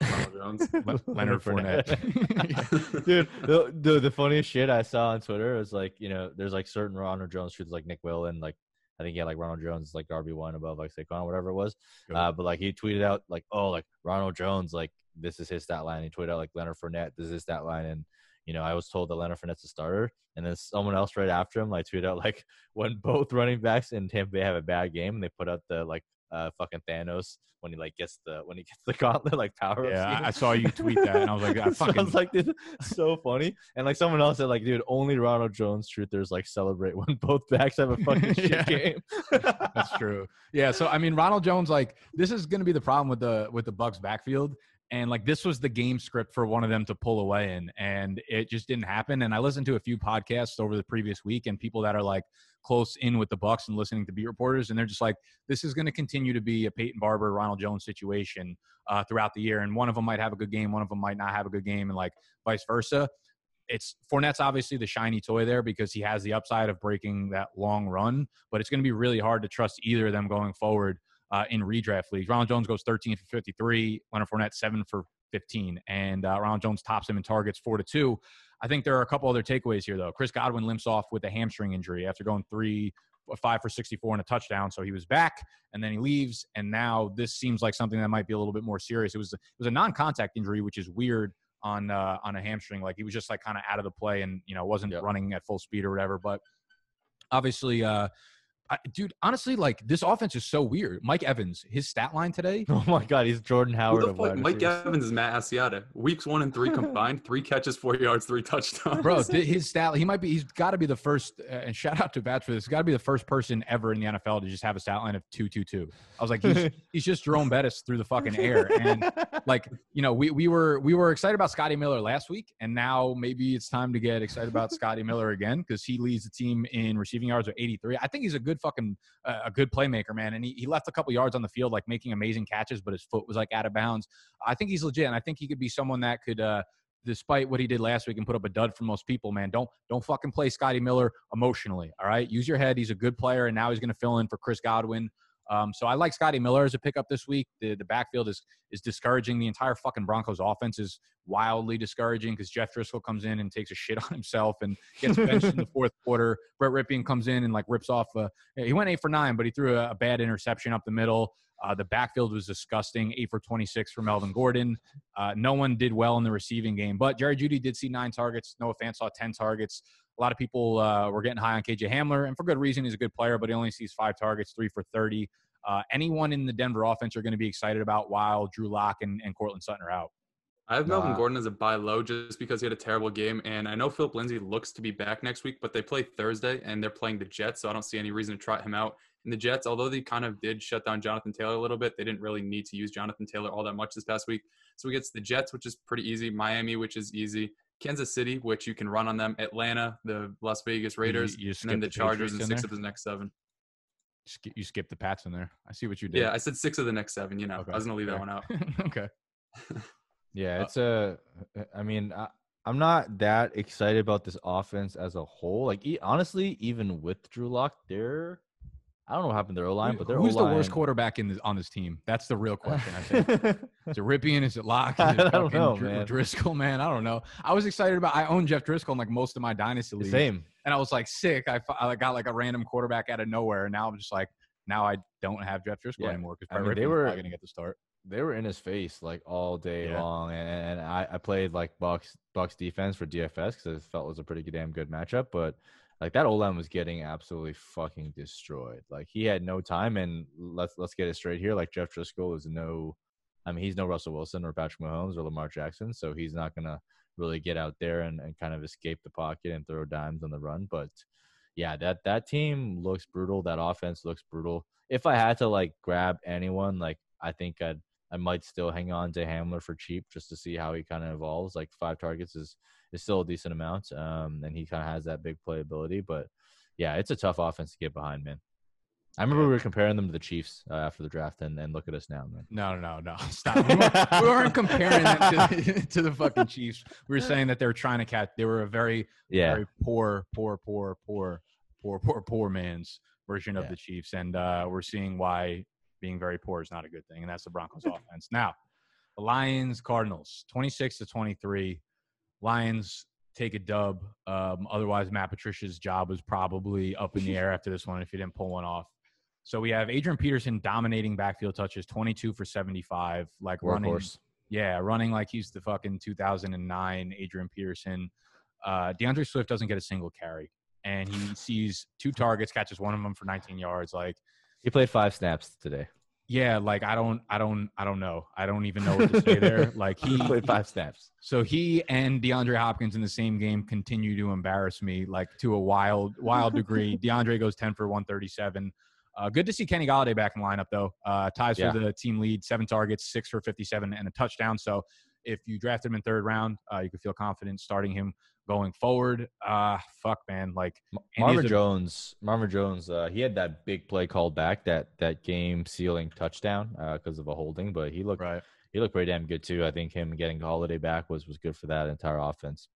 Jones. *laughs* Le- Leonard Fournette. *laughs* *laughs* Dude, the, the the funniest shit I saw on Twitter was like, you know, there's like certain Ronald Jones truths like Nick Will and like I think he had like Ronald Jones like RB one above like Saquon, or whatever it was. Good. Uh, but like he tweeted out like, oh, like Ronald Jones, like this is his stat line. He tweeted out like Leonard Fournette, this is his stat line, and you know I was told that Leonard Fournette's a starter, and then someone else right after him like tweeted out like when both running backs in Tampa Bay have a bad game, and they put out the like uh fucking Thanos when he like gets the when he *laughs* gets the gauntlet like power yeah. I, saw you tweet that, and I was like, I *laughs* So I fucking was like, this is so funny. And like someone else said, like, dude, only Ronald Jones truthers like celebrate when both backs have a *laughs* fucking shit Yeah. game. That's true. Yeah. So I mean, Ronald Jones, like, this is going to be the problem with the with the Bucks backfield, and like this was the game script for one of them to pull away in, and it just didn't happen. And I listened to a few podcasts over the previous week, and people that are like close in with the Bucks and listening to beat reporters, and they're just like, this is going to continue to be a Peyton Barber, Ronald Jones situation uh, throughout the year, and one of them might have a good game, one of them might not have a good game, and like vice versa it's Fournette's obviously the shiny toy there because he has the upside of breaking that long run, but it's going to be really hard to trust either of them going forward uh, in redraft leagues. Ronald Jones goes 13 for 53, Leonard Fournette 7 for 15, and uh, Ronald Jones tops him in targets 4 to 2. I think there are a couple other takeaways here, though. Chris Godwin limps off with a hamstring injury after going three, five for 64 and a touchdown. So he was back, and then he leaves, and now this seems like something that might be a little bit more serious. It was it was a non-contact injury, which is weird on uh, on a hamstring. Like he was just like kind of out of the play and you know wasn't Yep. running at full speed or whatever. But obviously, uh, I, dude, honestly, like this offense is so weird. Mike Evans, his stat line today. *laughs* oh my god, he's Jordan Who Howard the fuck? Mike receivers. Evans is Matt Asiata. Weeks one and three *laughs* combined, three catches, four yards, three touchdowns. Bro, *laughs* th- his stat, he might be, he's got to be the first, uh, and shout out to Bats for this, got to be the first person ever in the NFL to just have a stat line of 222. I was like, he's, he's just Jerome Bettis through the fucking air. And like, you know, we, we were, we were excited about Scotty Miller last week, and now maybe it's time to get excited about Scotty Miller again because he leads the team in receiving yards with 83. I think he's a good fucking, uh, a good playmaker, man. And he, he left a couple yards on the field, like making amazing catches, but his foot was like out of bounds. I think he's legit. And I think he could be someone that could, uh, despite what he did last week and put up a dud for most people, man, don't don't fucking play Scotty Miller emotionally. All right, use your head. He's a good player, and now he's going to fill in for Chris Godwin. Um, so I like Scotty Miller as a pickup this week. The the backfield is is discouraging. The entire fucking Broncos offense is wildly discouraging because Jeff Driskel comes in and takes a shit *laughs* on himself and gets benched in the *laughs* fourth quarter. Brett Rypien comes in and like rips off. A, he went eight for nine, but he threw a, a bad interception up the middle. Uh, the backfield was disgusting. Eight for 26 for Melvin Gordon. Uh, no one did well in the receiving game, but Jerry Jeudy did see nine targets. Noah Fant saw 10 targets. A lot of people uh, were getting high on KJ Hamler, and for good reason. He's a good player, but he only sees five targets, three for 30. Uh, anyone in the Denver offense are going to be excited about while Drew Lock and, and Courtland Sutton are out. I have Melvin Nah. Gordon as a buy low just because he had a terrible game. And I know Philip Lindsay looks to be back next week, but they play Thursday and they're playing the Jets. So I don't see any reason to trot him out. And the Jets, although they kind of did shut down Jonathan Taylor a little bit, they didn't really need to use Jonathan Taylor all that much this past week. So we get to the Jets, which is pretty easy, Miami, which is easy, Kansas City, which you can run on them, Atlanta, the Las Vegas Raiders, you and then the the Chargers and six there? of his next seven. You skipped the Pats in there. I see what you did. Yeah, I said six of the next seven. You know, Okay, I was going to leave fair. that one out. *laughs* okay. *laughs* Yeah, Uh, it's a. I mean, I, I'm not that excited about this offense as a whole. Like, honestly, even with Drew Lock, they're. I don't know what happened to their O line, but their Who's the worst quarterback in this, on this team? That's the real question. I think. *laughs* Is it Rypien? Is it Lock? Is I don't know, Dr- man. Driskel, man. I don't know. I was excited about. I own Jeff Driskel in like most of my dynasty leagues, Same. and I was like sick. I, I got like a random quarterback out of nowhere, and now I'm just like, now I don't have Jeff Driskel Yeah. anymore because I mean, they were- not going to get the start. they were in his face like all day Yeah. long, and, and I, I played like Bucks Bucks defense for DFS because I felt it was a pretty damn good matchup. But like that O line was getting absolutely fucking destroyed. Like he had no time, and let's let's get it straight here. Like Jeff Driskel is no, I mean he's no Russell Wilson or Patrick Mahomes or Lamar Jackson, so he's not gonna really get out there and, and kind of escape the pocket and throw dimes on the run. But yeah, that that team looks brutal. That offense looks brutal. If I had to like grab anyone, like I think I'd I might still hang on to Hamler for cheap just to see how he kind of evolves. Like five targets is is still a decent amount, um, and he kind of has that big playability. But yeah, it's a tough offense to get behind, man. I remember we were comparing them to the Chiefs uh, after the draft, and, and look at us now, man. No, no, no, no. *laughs* Stop. We weren't, we weren't comparing them to, *laughs* to the fucking Chiefs. We were saying that they were trying to catch. They were a very, Yeah, very poor, poor, poor, poor, poor, poor, poor man's version of Yeah. the Chiefs, and uh, we're seeing why being very poor is not a good thing, and that's the Broncos *laughs* offense. Now, the Lions, Cardinals, twenty-six to twenty-three. Lions take a dub. Um, otherwise, Matt Patricia's job was probably up in the air after this one if he didn't pull one off. So we have Adrian Peterson dominating backfield touches, 22 for 75, like running, yeah, running like he's the fucking 2009 Adrian Peterson. Uh, DeAndre Swift doesn't get a single carry, and he sees two targets, catches one of them for 19 yards. Like, He played five snaps today. Yeah, like I don't, I don't, I don't know. I don't even know what to say there. *laughs* Like He played five snaps. so he and DeAndre Hopkins in the same game continue to embarrass me, like to a wild, wild degree. *laughs* DeAndre goes 10 for 137. Uh, good to see Kenny Golladay back in the lineup, though. Uh, ties Yeah. for the team lead, seven targets, six for 57, and a touchdown. So if you draft him in third round, uh, you can feel confident starting him going forward. Uh, fuck, man. Like, Ma- Marvin Jones, Marvin Jones, uh, he had that big play called back, that that game sealing touchdown because of a holding, but he looked right. he looked pretty damn good too. I think him getting Holiday back was was good for that entire offense.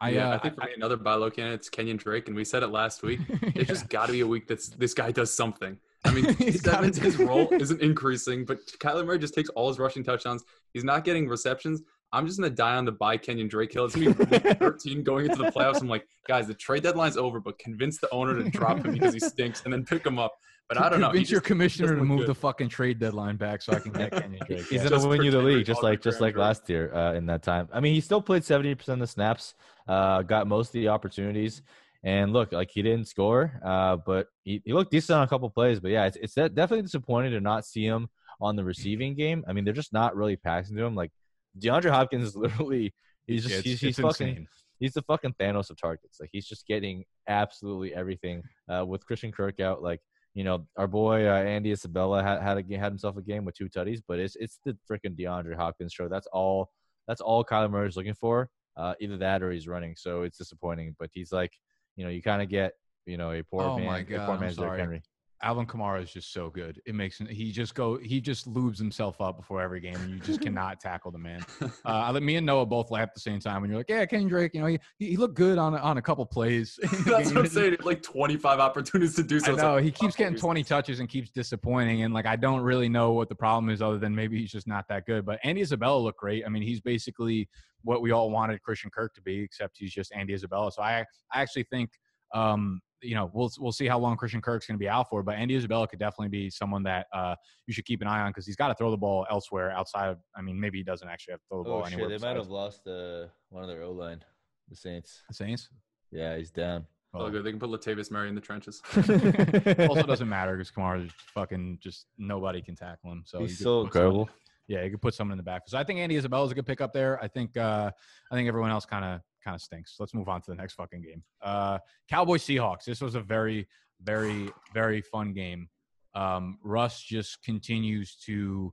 I, yeah, uh, I think for me, another buy low candidate is Kenyon Drake, and we said it last week. *laughs* It's Yeah. just got to be a week that this guy does something. I mean, *laughs* He's gotta Simmons, do- his role isn't increasing, but Kyler Murray just takes all his rushing touchdowns. He's not getting receptions. I'm just gonna die on the buy Kenyon Drake hill. It's gonna be *laughs* 13 going into the playoffs. I'm like, guys, the trade deadline's over, but convince the owner to drop him because he *laughs* stinks, and then pick him up. But I don't know. he Convince your just- commissioner to move good. the fucking trade deadline back so I can get Kenyon Drake. He's Yeah. gonna win you the league, just like just like last year uh, in that time. I mean, he still played seventy percent of the snaps, uh, got most of the opportunities, and look, like he didn't score, uh, but he, he looked decent on a couple plays. But yeah, it's it's definitely disappointing to not see him on the receiving game. I mean, they're just not really passing to him. Like DeAndre Hopkins is *laughs* literally he's just Yeah, it's, he's, he's it's fucking insane. he's the fucking Thanos of targets. Like he's just getting absolutely everything. Uh, with Christian Kirk out, like you know, our boy uh, Andy Isabella had had, a, had himself a game with two tutties, but it's it's the freaking DeAndre Hopkins show. That's all. That's all Kyler Murray's looking for. Uh, either that or he's running. So it's disappointing. But he's like, you know, you kind of get, you know, a poor Oh man, my a poor man's Derrick. Henry. Alvin Kamara is just so good. It makes he just go he just lubes himself up before every game, and you just *laughs* cannot tackle the man. Uh, I let me and Noah both laugh at the same time and you're like, "Yeah, Kenny Drake, you know, he, he looked good on on a couple plays." *laughs* *laughs* That's what I'm saying. Like 25 opportunities to do so. Know like, he keeps getting 20 touches and keeps disappointing, and like I don't really know what the problem is, other than maybe he's just not that good. But Andy Isabella looked great. I mean, he's basically what we all wanted Christian Kirk to be, except he's just Andy Isabella. So I I actually think um, you know we'll we'll see how long Christian Kirk's going to be out for, but Andy Isabella could definitely be someone that uh, you should keep an eye on because he's got to throw the ball elsewhere outside of. I mean, maybe he doesn't actually have to throw the ball Oh shit! anywhere. They might have lost uh, one of their O line, the Saints. the Saints. Yeah, he's down. Oh, good. They can put Latavius Murray in the trenches. *laughs* also doesn't matter because Kamara is fucking just nobody can tackle him. So he's you so put someone- incredible. Yeah, you could put someone in the back. So I think Andy Isabella is a good pick up there. I think uh, I think everyone else kind of kind of stinks. Let's move on to the next fucking game. Uh, Cowboys Seahawks. This was a very very very fun game. Um, Russ just continues to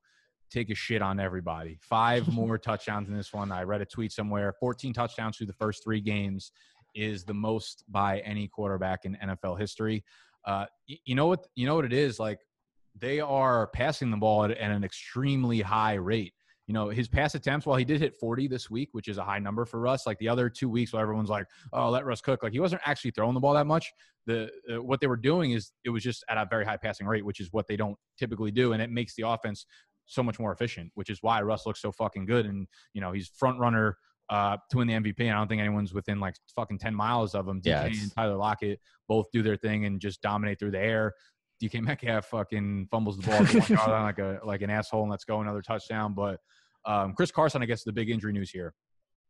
take a shit on everybody. Five *laughs* more touchdowns in this one. I read a tweet somewhere. 14 touchdowns through the first three games is the most by any quarterback in NFL history. Uh, y- you know what? You know what it is like. They are passing the ball at, at an extremely high rate. You know, his pass attempts, while he did hit 40 this week, which is a high number for Russ, like the other two weeks where everyone's like, oh, let Russ cook. Like he wasn't actually throwing the ball that much. The uh, What they were doing is it was just at a very high passing rate, which is what they don't typically do. And it makes the offense so much more efficient, which is why Russ looks so fucking good. And, you know, he's front runner uh, to win the MVP. And I don't think anyone's within like fucking 10 miles of him. DK Yeah, and Tyler Lockett both do their thing and just dominate through the air. DK Metcalf fucking fumbles the ball at the one like a like an asshole and let's go another touchdown. But um, Chris Carson, I guess, the big injury news here.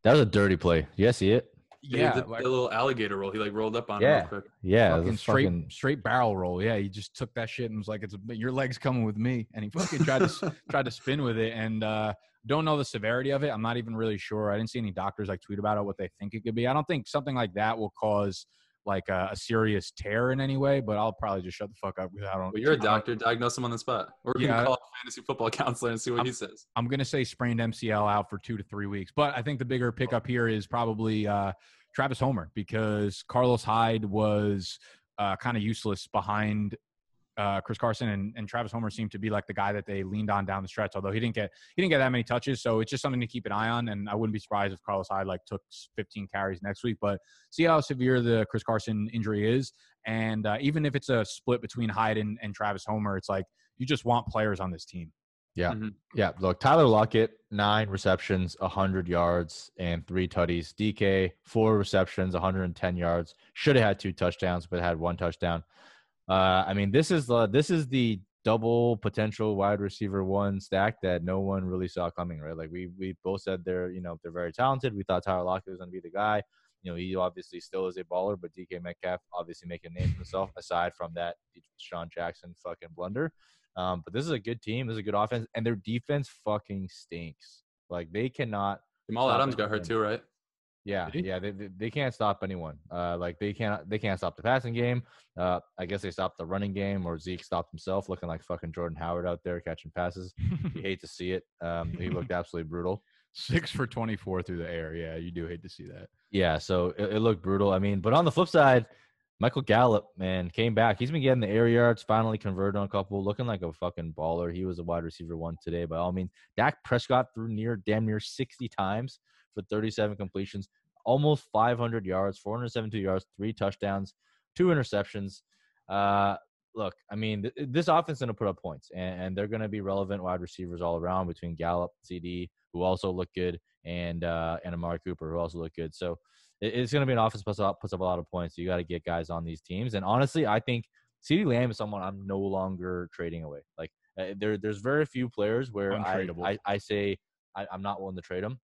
That was a dirty play. You see it? Yeah, the, like, the little alligator roll. He like rolled up on it Yeah. real quick. Yeah, fucking was straight fucking straight barrel roll. Yeah, he just took that shit and was like, "It's your legs coming with me," and he fucking tried to *laughs* tried to spin with it. And uh, don't know the severity of it. I'm not even really sure. I didn't see any doctors like tweet about it what they think it could be. I don't think something like that will cause like a, a serious tear in any way. But I'll probably just shut the fuck up because I don't. But you're a doctor. Diagnose him on the spot. Or we Yeah. can call a fantasy football *laughs* counselor and see what I'm- he says. I'm going to say sprained MCL out for two to three weeks. But I think the bigger pickup here is probably uh, Travis Homer because Carlos Hyde was uh, kind of useless behind uh, Chris Carson, and, and Travis Homer seemed to be like the guy that they leaned on down the stretch. Although he didn't get he didn't get that many touches, so it's just something to keep an eye on. And I wouldn't be surprised if Carlos Hyde like took 15 carries next week. But see how severe the Chris Carson injury is, and uh, even if it's a split between Hyde and, and Travis Homer, it's like you just want players on this team. Yeah. Mhm. Yeah, look, Tyler Lockett, nine receptions, 100 yards, and three tutties. DK, four receptions, 110 yards. Should have had two touchdowns, but had one touchdown. Uh, I mean, this is the this is the double potential wide receiver one stack that no one really saw coming, right? Like we we both said they're you know they're very talented. We thought Tyler Lockett was going to be the guy. You know, he obviously still is a baller, but DK Metcalf obviously making a name for himself aside from that Sean Jackson fucking blunder. Um, but this is a good team. This is a good offense, and their defense fucking stinks. Like they cannot. Jamal Adams got hurt too, right? Yeah, yeah. They, they they can't stop anyone. Uh, like they can't they can't stop the passing game. Uh, I guess they stopped the running game, or Zeke stopped himself, looking like fucking Jordan Howard out there catching passes. You *laughs* hate to see it. Um, he looked absolutely brutal. Six for 24 through the air. Yeah, you do hate to see that. Yeah, so it, it looked brutal. I mean, but on the flip side, Michael Gallup, man, came back. He's been getting the air yards, finally converted on a couple, looking like a fucking baller. He was a wide receiver one today, by all means. Dak Prescott threw near damn near 60 times for 37 completions, almost 500 yards, 472 yards, three touchdowns, two interceptions. Uh, look, I mean, th- this offense is going to put up points, and, and they're going to be relevant wide receivers all around between Gallup, CD, who also look good, and uh, and Amari Cooper, who also look good. So it- it's going to be an offense puts up puts up a lot of points. You got to get guys on these teams, and honestly, I think CD Lamb is someone I'm no longer trading away. Like uh, there, there's very few players where I, I I say I, I'm not willing to trade him,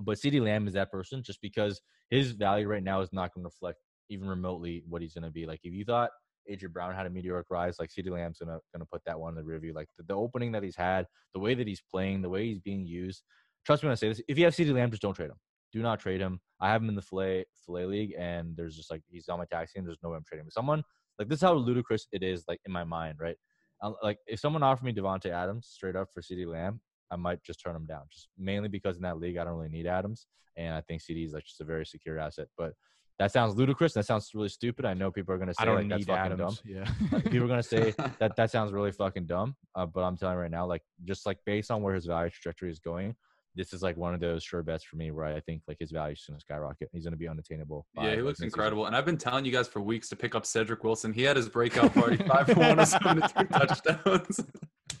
but CD Lamb is that person just because his value right now is not going to reflect even remotely what he's going to be. Like if you thought AJ Brown had a meteoric rise, like CD Lamb's gonna gonna put that one in the review. Like the, the opening that he's had, the way that he's playing, the way he's being used. Trust me when I say this. If you have CD Lamb, just don't trade him. Do not trade him. I have him in the fillet fillet league, and there's just like he's on my tax team. There's no way I'm trading him. Someone like this is how ludicrous it is. Like in my mind, right? Uh, like if someone offered me Davante Adams straight up for CD Lamb, I might just turn him down. Just mainly because in that league I don't really need Adams, and I think CD is like just a very secure asset. But that sounds ludicrous. That sounds really stupid. I know people are gonna say I don't like, that's need fucking Adams. dumb. Yeah. Like, people are gonna say *laughs* that that sounds really fucking dumb. Uh, but I'm telling you right now, like just like based on where his value trajectory is going, this is like one of those sure bets for me where I think like his value is gonna skyrocket. He's gonna be unattainable. by, Yeah, he like, looks mid-season. incredible. And I've been telling you guys for weeks to pick up Cedric Wilson. He had his breakout party, *laughs* five for one, seven to two *laughs* touchdowns.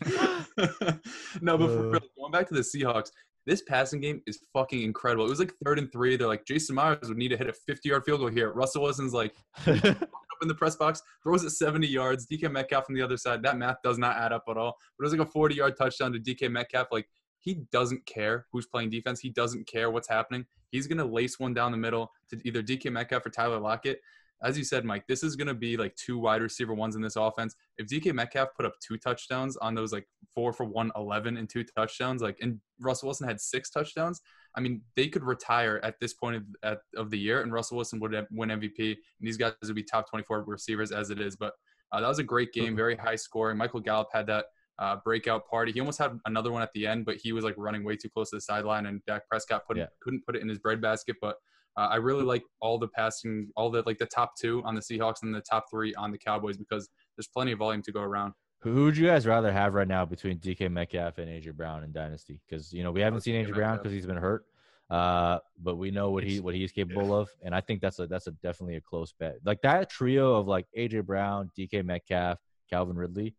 *laughs* no, but for Uh. real, going back to the Seahawks, this passing game is fucking incredible. It was like third and three. They're like, Jason Myers would need to hit a 50 yard field goal here. Russell Wilson's like *laughs* up in the press box, throws it 70 yards. DK Metcalf from the other side. That math does not add up at all. But it was like a 40 yard touchdown to DK Metcalf. Like, he doesn't care who's playing defense. He doesn't care what's happening. He's going to lace one down the middle to either DK Metcalf or Tyler Lockett. As you said, Mike, this is going to be like two wide receiver ones in this offense. If DK Metcalf put up two touchdowns on those like four for one, 11 and two touchdowns, like, and Russell Wilson had six touchdowns, I mean, they could retire at this point of, at, of the year, and Russell Wilson would win MVP, and these guys would be top 24 receivers as it is. But uh, that was a great game, very high scoring. Michael Gallup had that uh, breakout party. He almost had another one at the end, but he was like running way too close to the sideline, and Dak Prescott put Yeah. couldn't put it in his breadbasket. But uh, I really like all the passing, all the like the top two on the Seahawks and the top three on the Cowboys because there's plenty of volume to go around. Who would you guys rather have right now between DK Metcalf and AJ Brown in Dynasty? Because you know we haven't seen AJ Brown because he's been hurt, uh, but we know what he what he's capable of, and I think that's a that's a definitely a close bet. Like that trio of like AJ Brown, DK Metcalf, Calvin Ridley,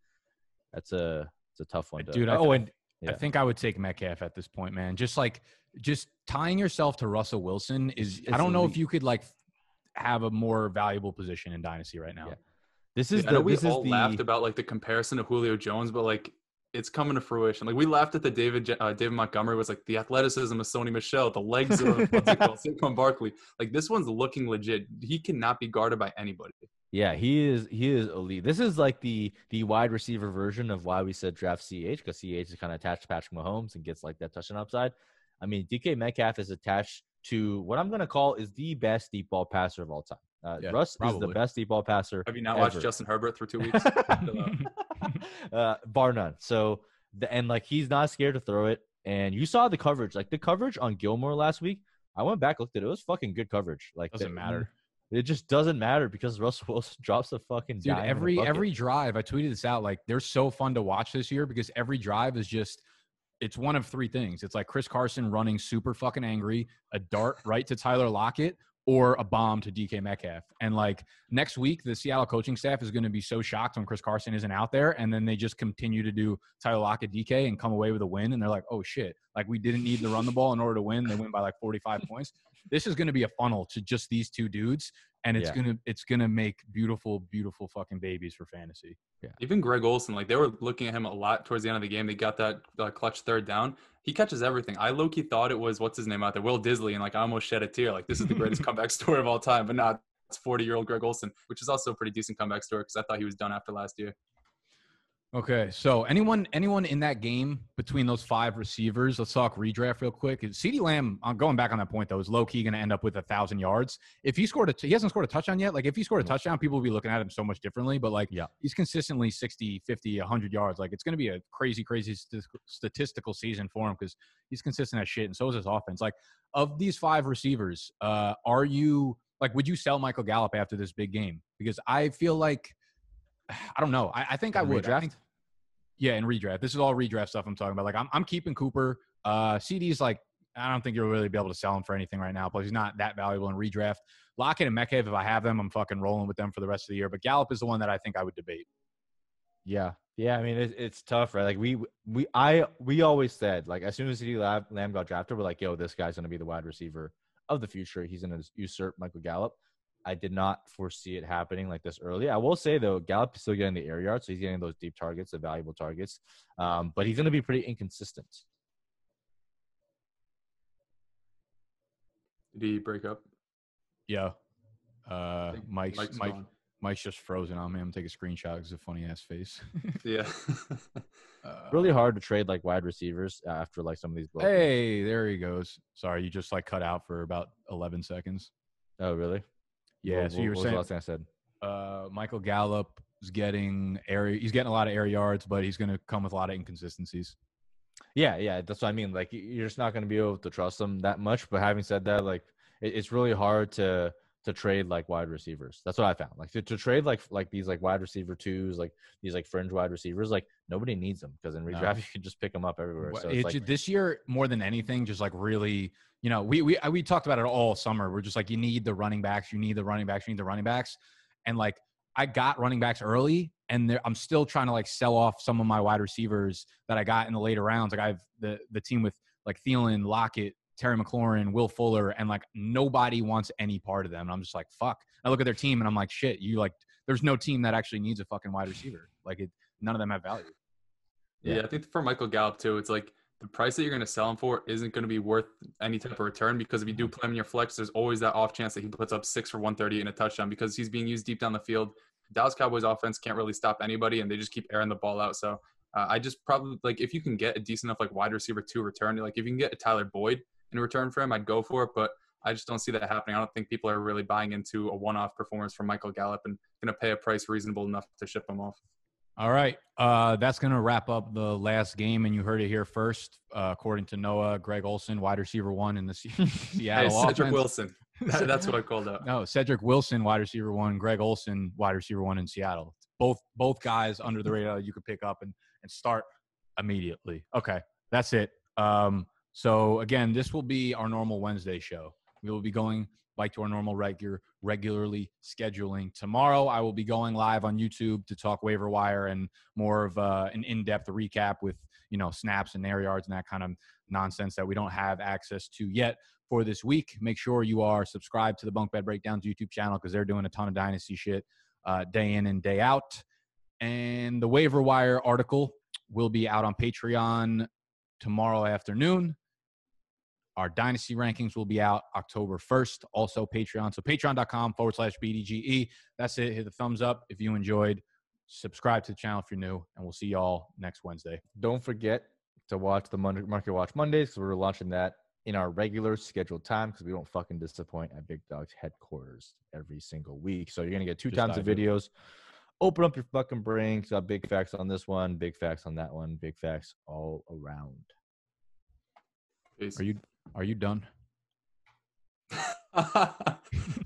that's a it's a tough one. To, Dude, I- oh, and I think I would take Metcalf at this point, man. Just like just tying yourself to Russell Wilson is It's- I don't it's know if you could like have a more valuable position in dynasty right now. Yeah. This is Yeah, I know the we this is all laughed about like the comparison to Julio Jones, but like it's coming to fruition. Like we laughed at the David uh, David Montgomery was like the athleticism of Sony Michel, the legs of *laughs* what's it called, Saquon Barkley. Like this one's looking legit. He cannot be guarded by anybody. yeah he is he is elite. This is like the the wide receiver version of why we said draft CH because CH is kind of attached to Patrick Mahomes and gets like that touchdown upside. I mean DK Metcalf is attached to what I'm gonna call is the best deep ball passer of all time. Uh, Yeah, Russ is the best deep ball passer. Have you not watched. Justin Herbert for two weeks? *laughs* *laughs* uh, bar none. So the and like he's not scared to throw it. And you saw the coverage, like the coverage on Gilmore last week. I went back looked at it. It was fucking good coverage. Like Doesn't the- matter. It just doesn't matter because Russell *laughs* Wilson drops a fucking Dude, dime in a every every drive, I tweeted this out. Like they're so fun to watch this year because every drive is just it's one of three things. It's like Chris Carson running super fucking angry, a dart right to Tyler Lockett, or a bomb to DK Metcalf. And like next week, the Seattle coaching staff is going to be so shocked when Chris Carson isn't out there, and then they just continue to do Tyler Lockett DK and come away with a win. And they're like, oh shit, like we didn't need to run the ball in order to win. They win by like 45 *laughs* points. This is going to be a funnel to just these two dudes, and it's Yeah. gonna it's gonna make beautiful, beautiful fucking babies for fantasy. Even Greg Olsen, like they were looking at him a lot towards the end of the game. They got that uh, clutch third down. He catches everything. I low key thought it was what's his name out there, Will Dissly, and like I almost shed a tear. Like this is the greatest *laughs* comeback story of all time, but not. It's 40 year old Greg Olsen, which is also a pretty decent comeback story because I thought he was done after last year. Okay, so anyone anyone in that game between those five receivers? Let's talk redraft real quick. Ceedee Lamb, I'm going back on that point though, is low key going to end up with a thousand yards. If he scored a, t- he hasn't scored a touchdown yet. Like if he scored a touchdown, people will be looking at him so much differently. But like, Yeah. he's consistently 60, 50, 100 yards. Like it's going to be a crazy, crazy st- statistical season for him because he's consistent as shit, and so is his offense. Like of these five receivers, uh, are you like, would you sell Michael Gallup after this big game? Because I feel like. *sighs* I don't know. I, I think I would. I think- yeah, in redraft. This is all redraft stuff I'm talking about. Like I'm, I'm keeping Cooper. Uh, CD's like I don't think you'll really be able to sell him for anything right now. Plus, he's not that valuable in redraft. Lockett and Metcalf, if I have them, I'm fucking rolling with them for the rest of the year. But Gallup is the one that I think I would debate. Yeah, yeah. I mean, it, it's tough, right? Like we we I we always said like as soon as CD Lamb got drafted, we're like, yo, this guy's gonna be the wide receiver of the future. He's gonna usurp Michael Gallup. I did not foresee it happening like this early. I will say though, Gallup is still getting the air yards, so he's getting those deep targets, the valuable targets. Um, but he's gonna be pretty inconsistent. Did he break up? Yeah. Uh, I Mike's Mike's Mike, gone. Mike's just frozen on me. I'm gonna take a screenshot because a funny ass face. *laughs* Yeah. Uh, *laughs* Really hard to trade like wide receivers after like some of these. broken- Hey, there he goes. Sorry, you just like cut out for about 11 seconds. Oh really? Yeah. What- so you were saying last thing I said? uh, Michael Gallup is getting air. He's getting a lot of air yards, but he's going to come with a lot of inconsistencies. Yeah, yeah, that's what I mean. Like you're just not going to be able to trust them that much. But having said that, like it, it's really hard to to trade like wide receivers. That's what I found. Like to, to trade like like these like wide receiver twos, like these like fringe wide receivers, like nobody needs them because in No. redraft *laughs* you can just pick them up everywhere. So it it's like, this year, more than anything, just like really, you know, we we uh, we talked about it all summer. We're just like, you need the running backs, you need the running backs, you need the running backs, and like I got running backs early, and I'm still trying to like sell off some of my wide receivers that I got in the later rounds. Like I have the the team with like Thielen, Lockett, Terry McLaurin, Will Fuller, and like nobody wants any part of them. And I'm just like, fuck. I look at their team and I'm like, shit, you like, there's no team that actually needs a fucking wide receiver. Like it, none of them have value. Yeah. Yeah. I think for Michael Gallup too, it's like the price that you're going to sell him for isn't going to be worth any type of return because if you do play him in your flex, there's always that off chance that he puts up six for 130 and a touchdown because he's being used deep down the field. Dallas Cowboys offense can't really stop anybody and they just keep airing the ball out. So uh, I just probably like if you can get a decent enough like wide receiver to return, like if you can get a Tyler Boyd in return for him, I'd go for it. But I just don't see that happening. I don't think people are really buying into a one-off performance from Michael Gallup and going to pay a price reasonable enough to ship him off. All right. Uh, that's going to wrap up the last game, and you heard it here first. Uh, according to Noah, Greg Olsen, wide receiver one in the Se- *laughs* Hey, Seattle Cedric offense. Wilson. That- *laughs* that's what I called out. No, Cedric Wilson, wide receiver one. Greg Olsen, wide receiver one in Seattle. Both both guys under the radar you could pick up and and start immediately. Okay, that's it. Um, so again, this will be our normal Wednesday show. We will be going back to our normal regular regularly scheduling. Tomorrow, I will be going live on YouTube to talk waiver wire and more of uh, an in-depth recap with you know snaps and air yards and that kind of nonsense that we don't have access to yet for this week. Make sure you are subscribed to the Bunk Bed Breakdowns YouTube channel because they're doing a ton of dynasty shit. uh, day in and day out. And the waiver wire article will be out on Patreon tomorrow afternoon. Our dynasty rankings will be out October 1st, also Patreon. So patreon.com forward slash BDGE. That's it. Hit the thumbs up if you enjoyed. Subscribe to the channel if you're new, and we'll see y'all next Wednesday. Don't forget to watch the Market Watch Mondays because we're launching that in our regular scheduled time because we don't fucking disappoint at Big Dog's headquarters every single week. So you're gonna get two Just times the dive in. videos. Open up your fucking brain. 'cause Got big facts on this one, big facts on that one, big facts all around. Peace. Are you are you done? *laughs*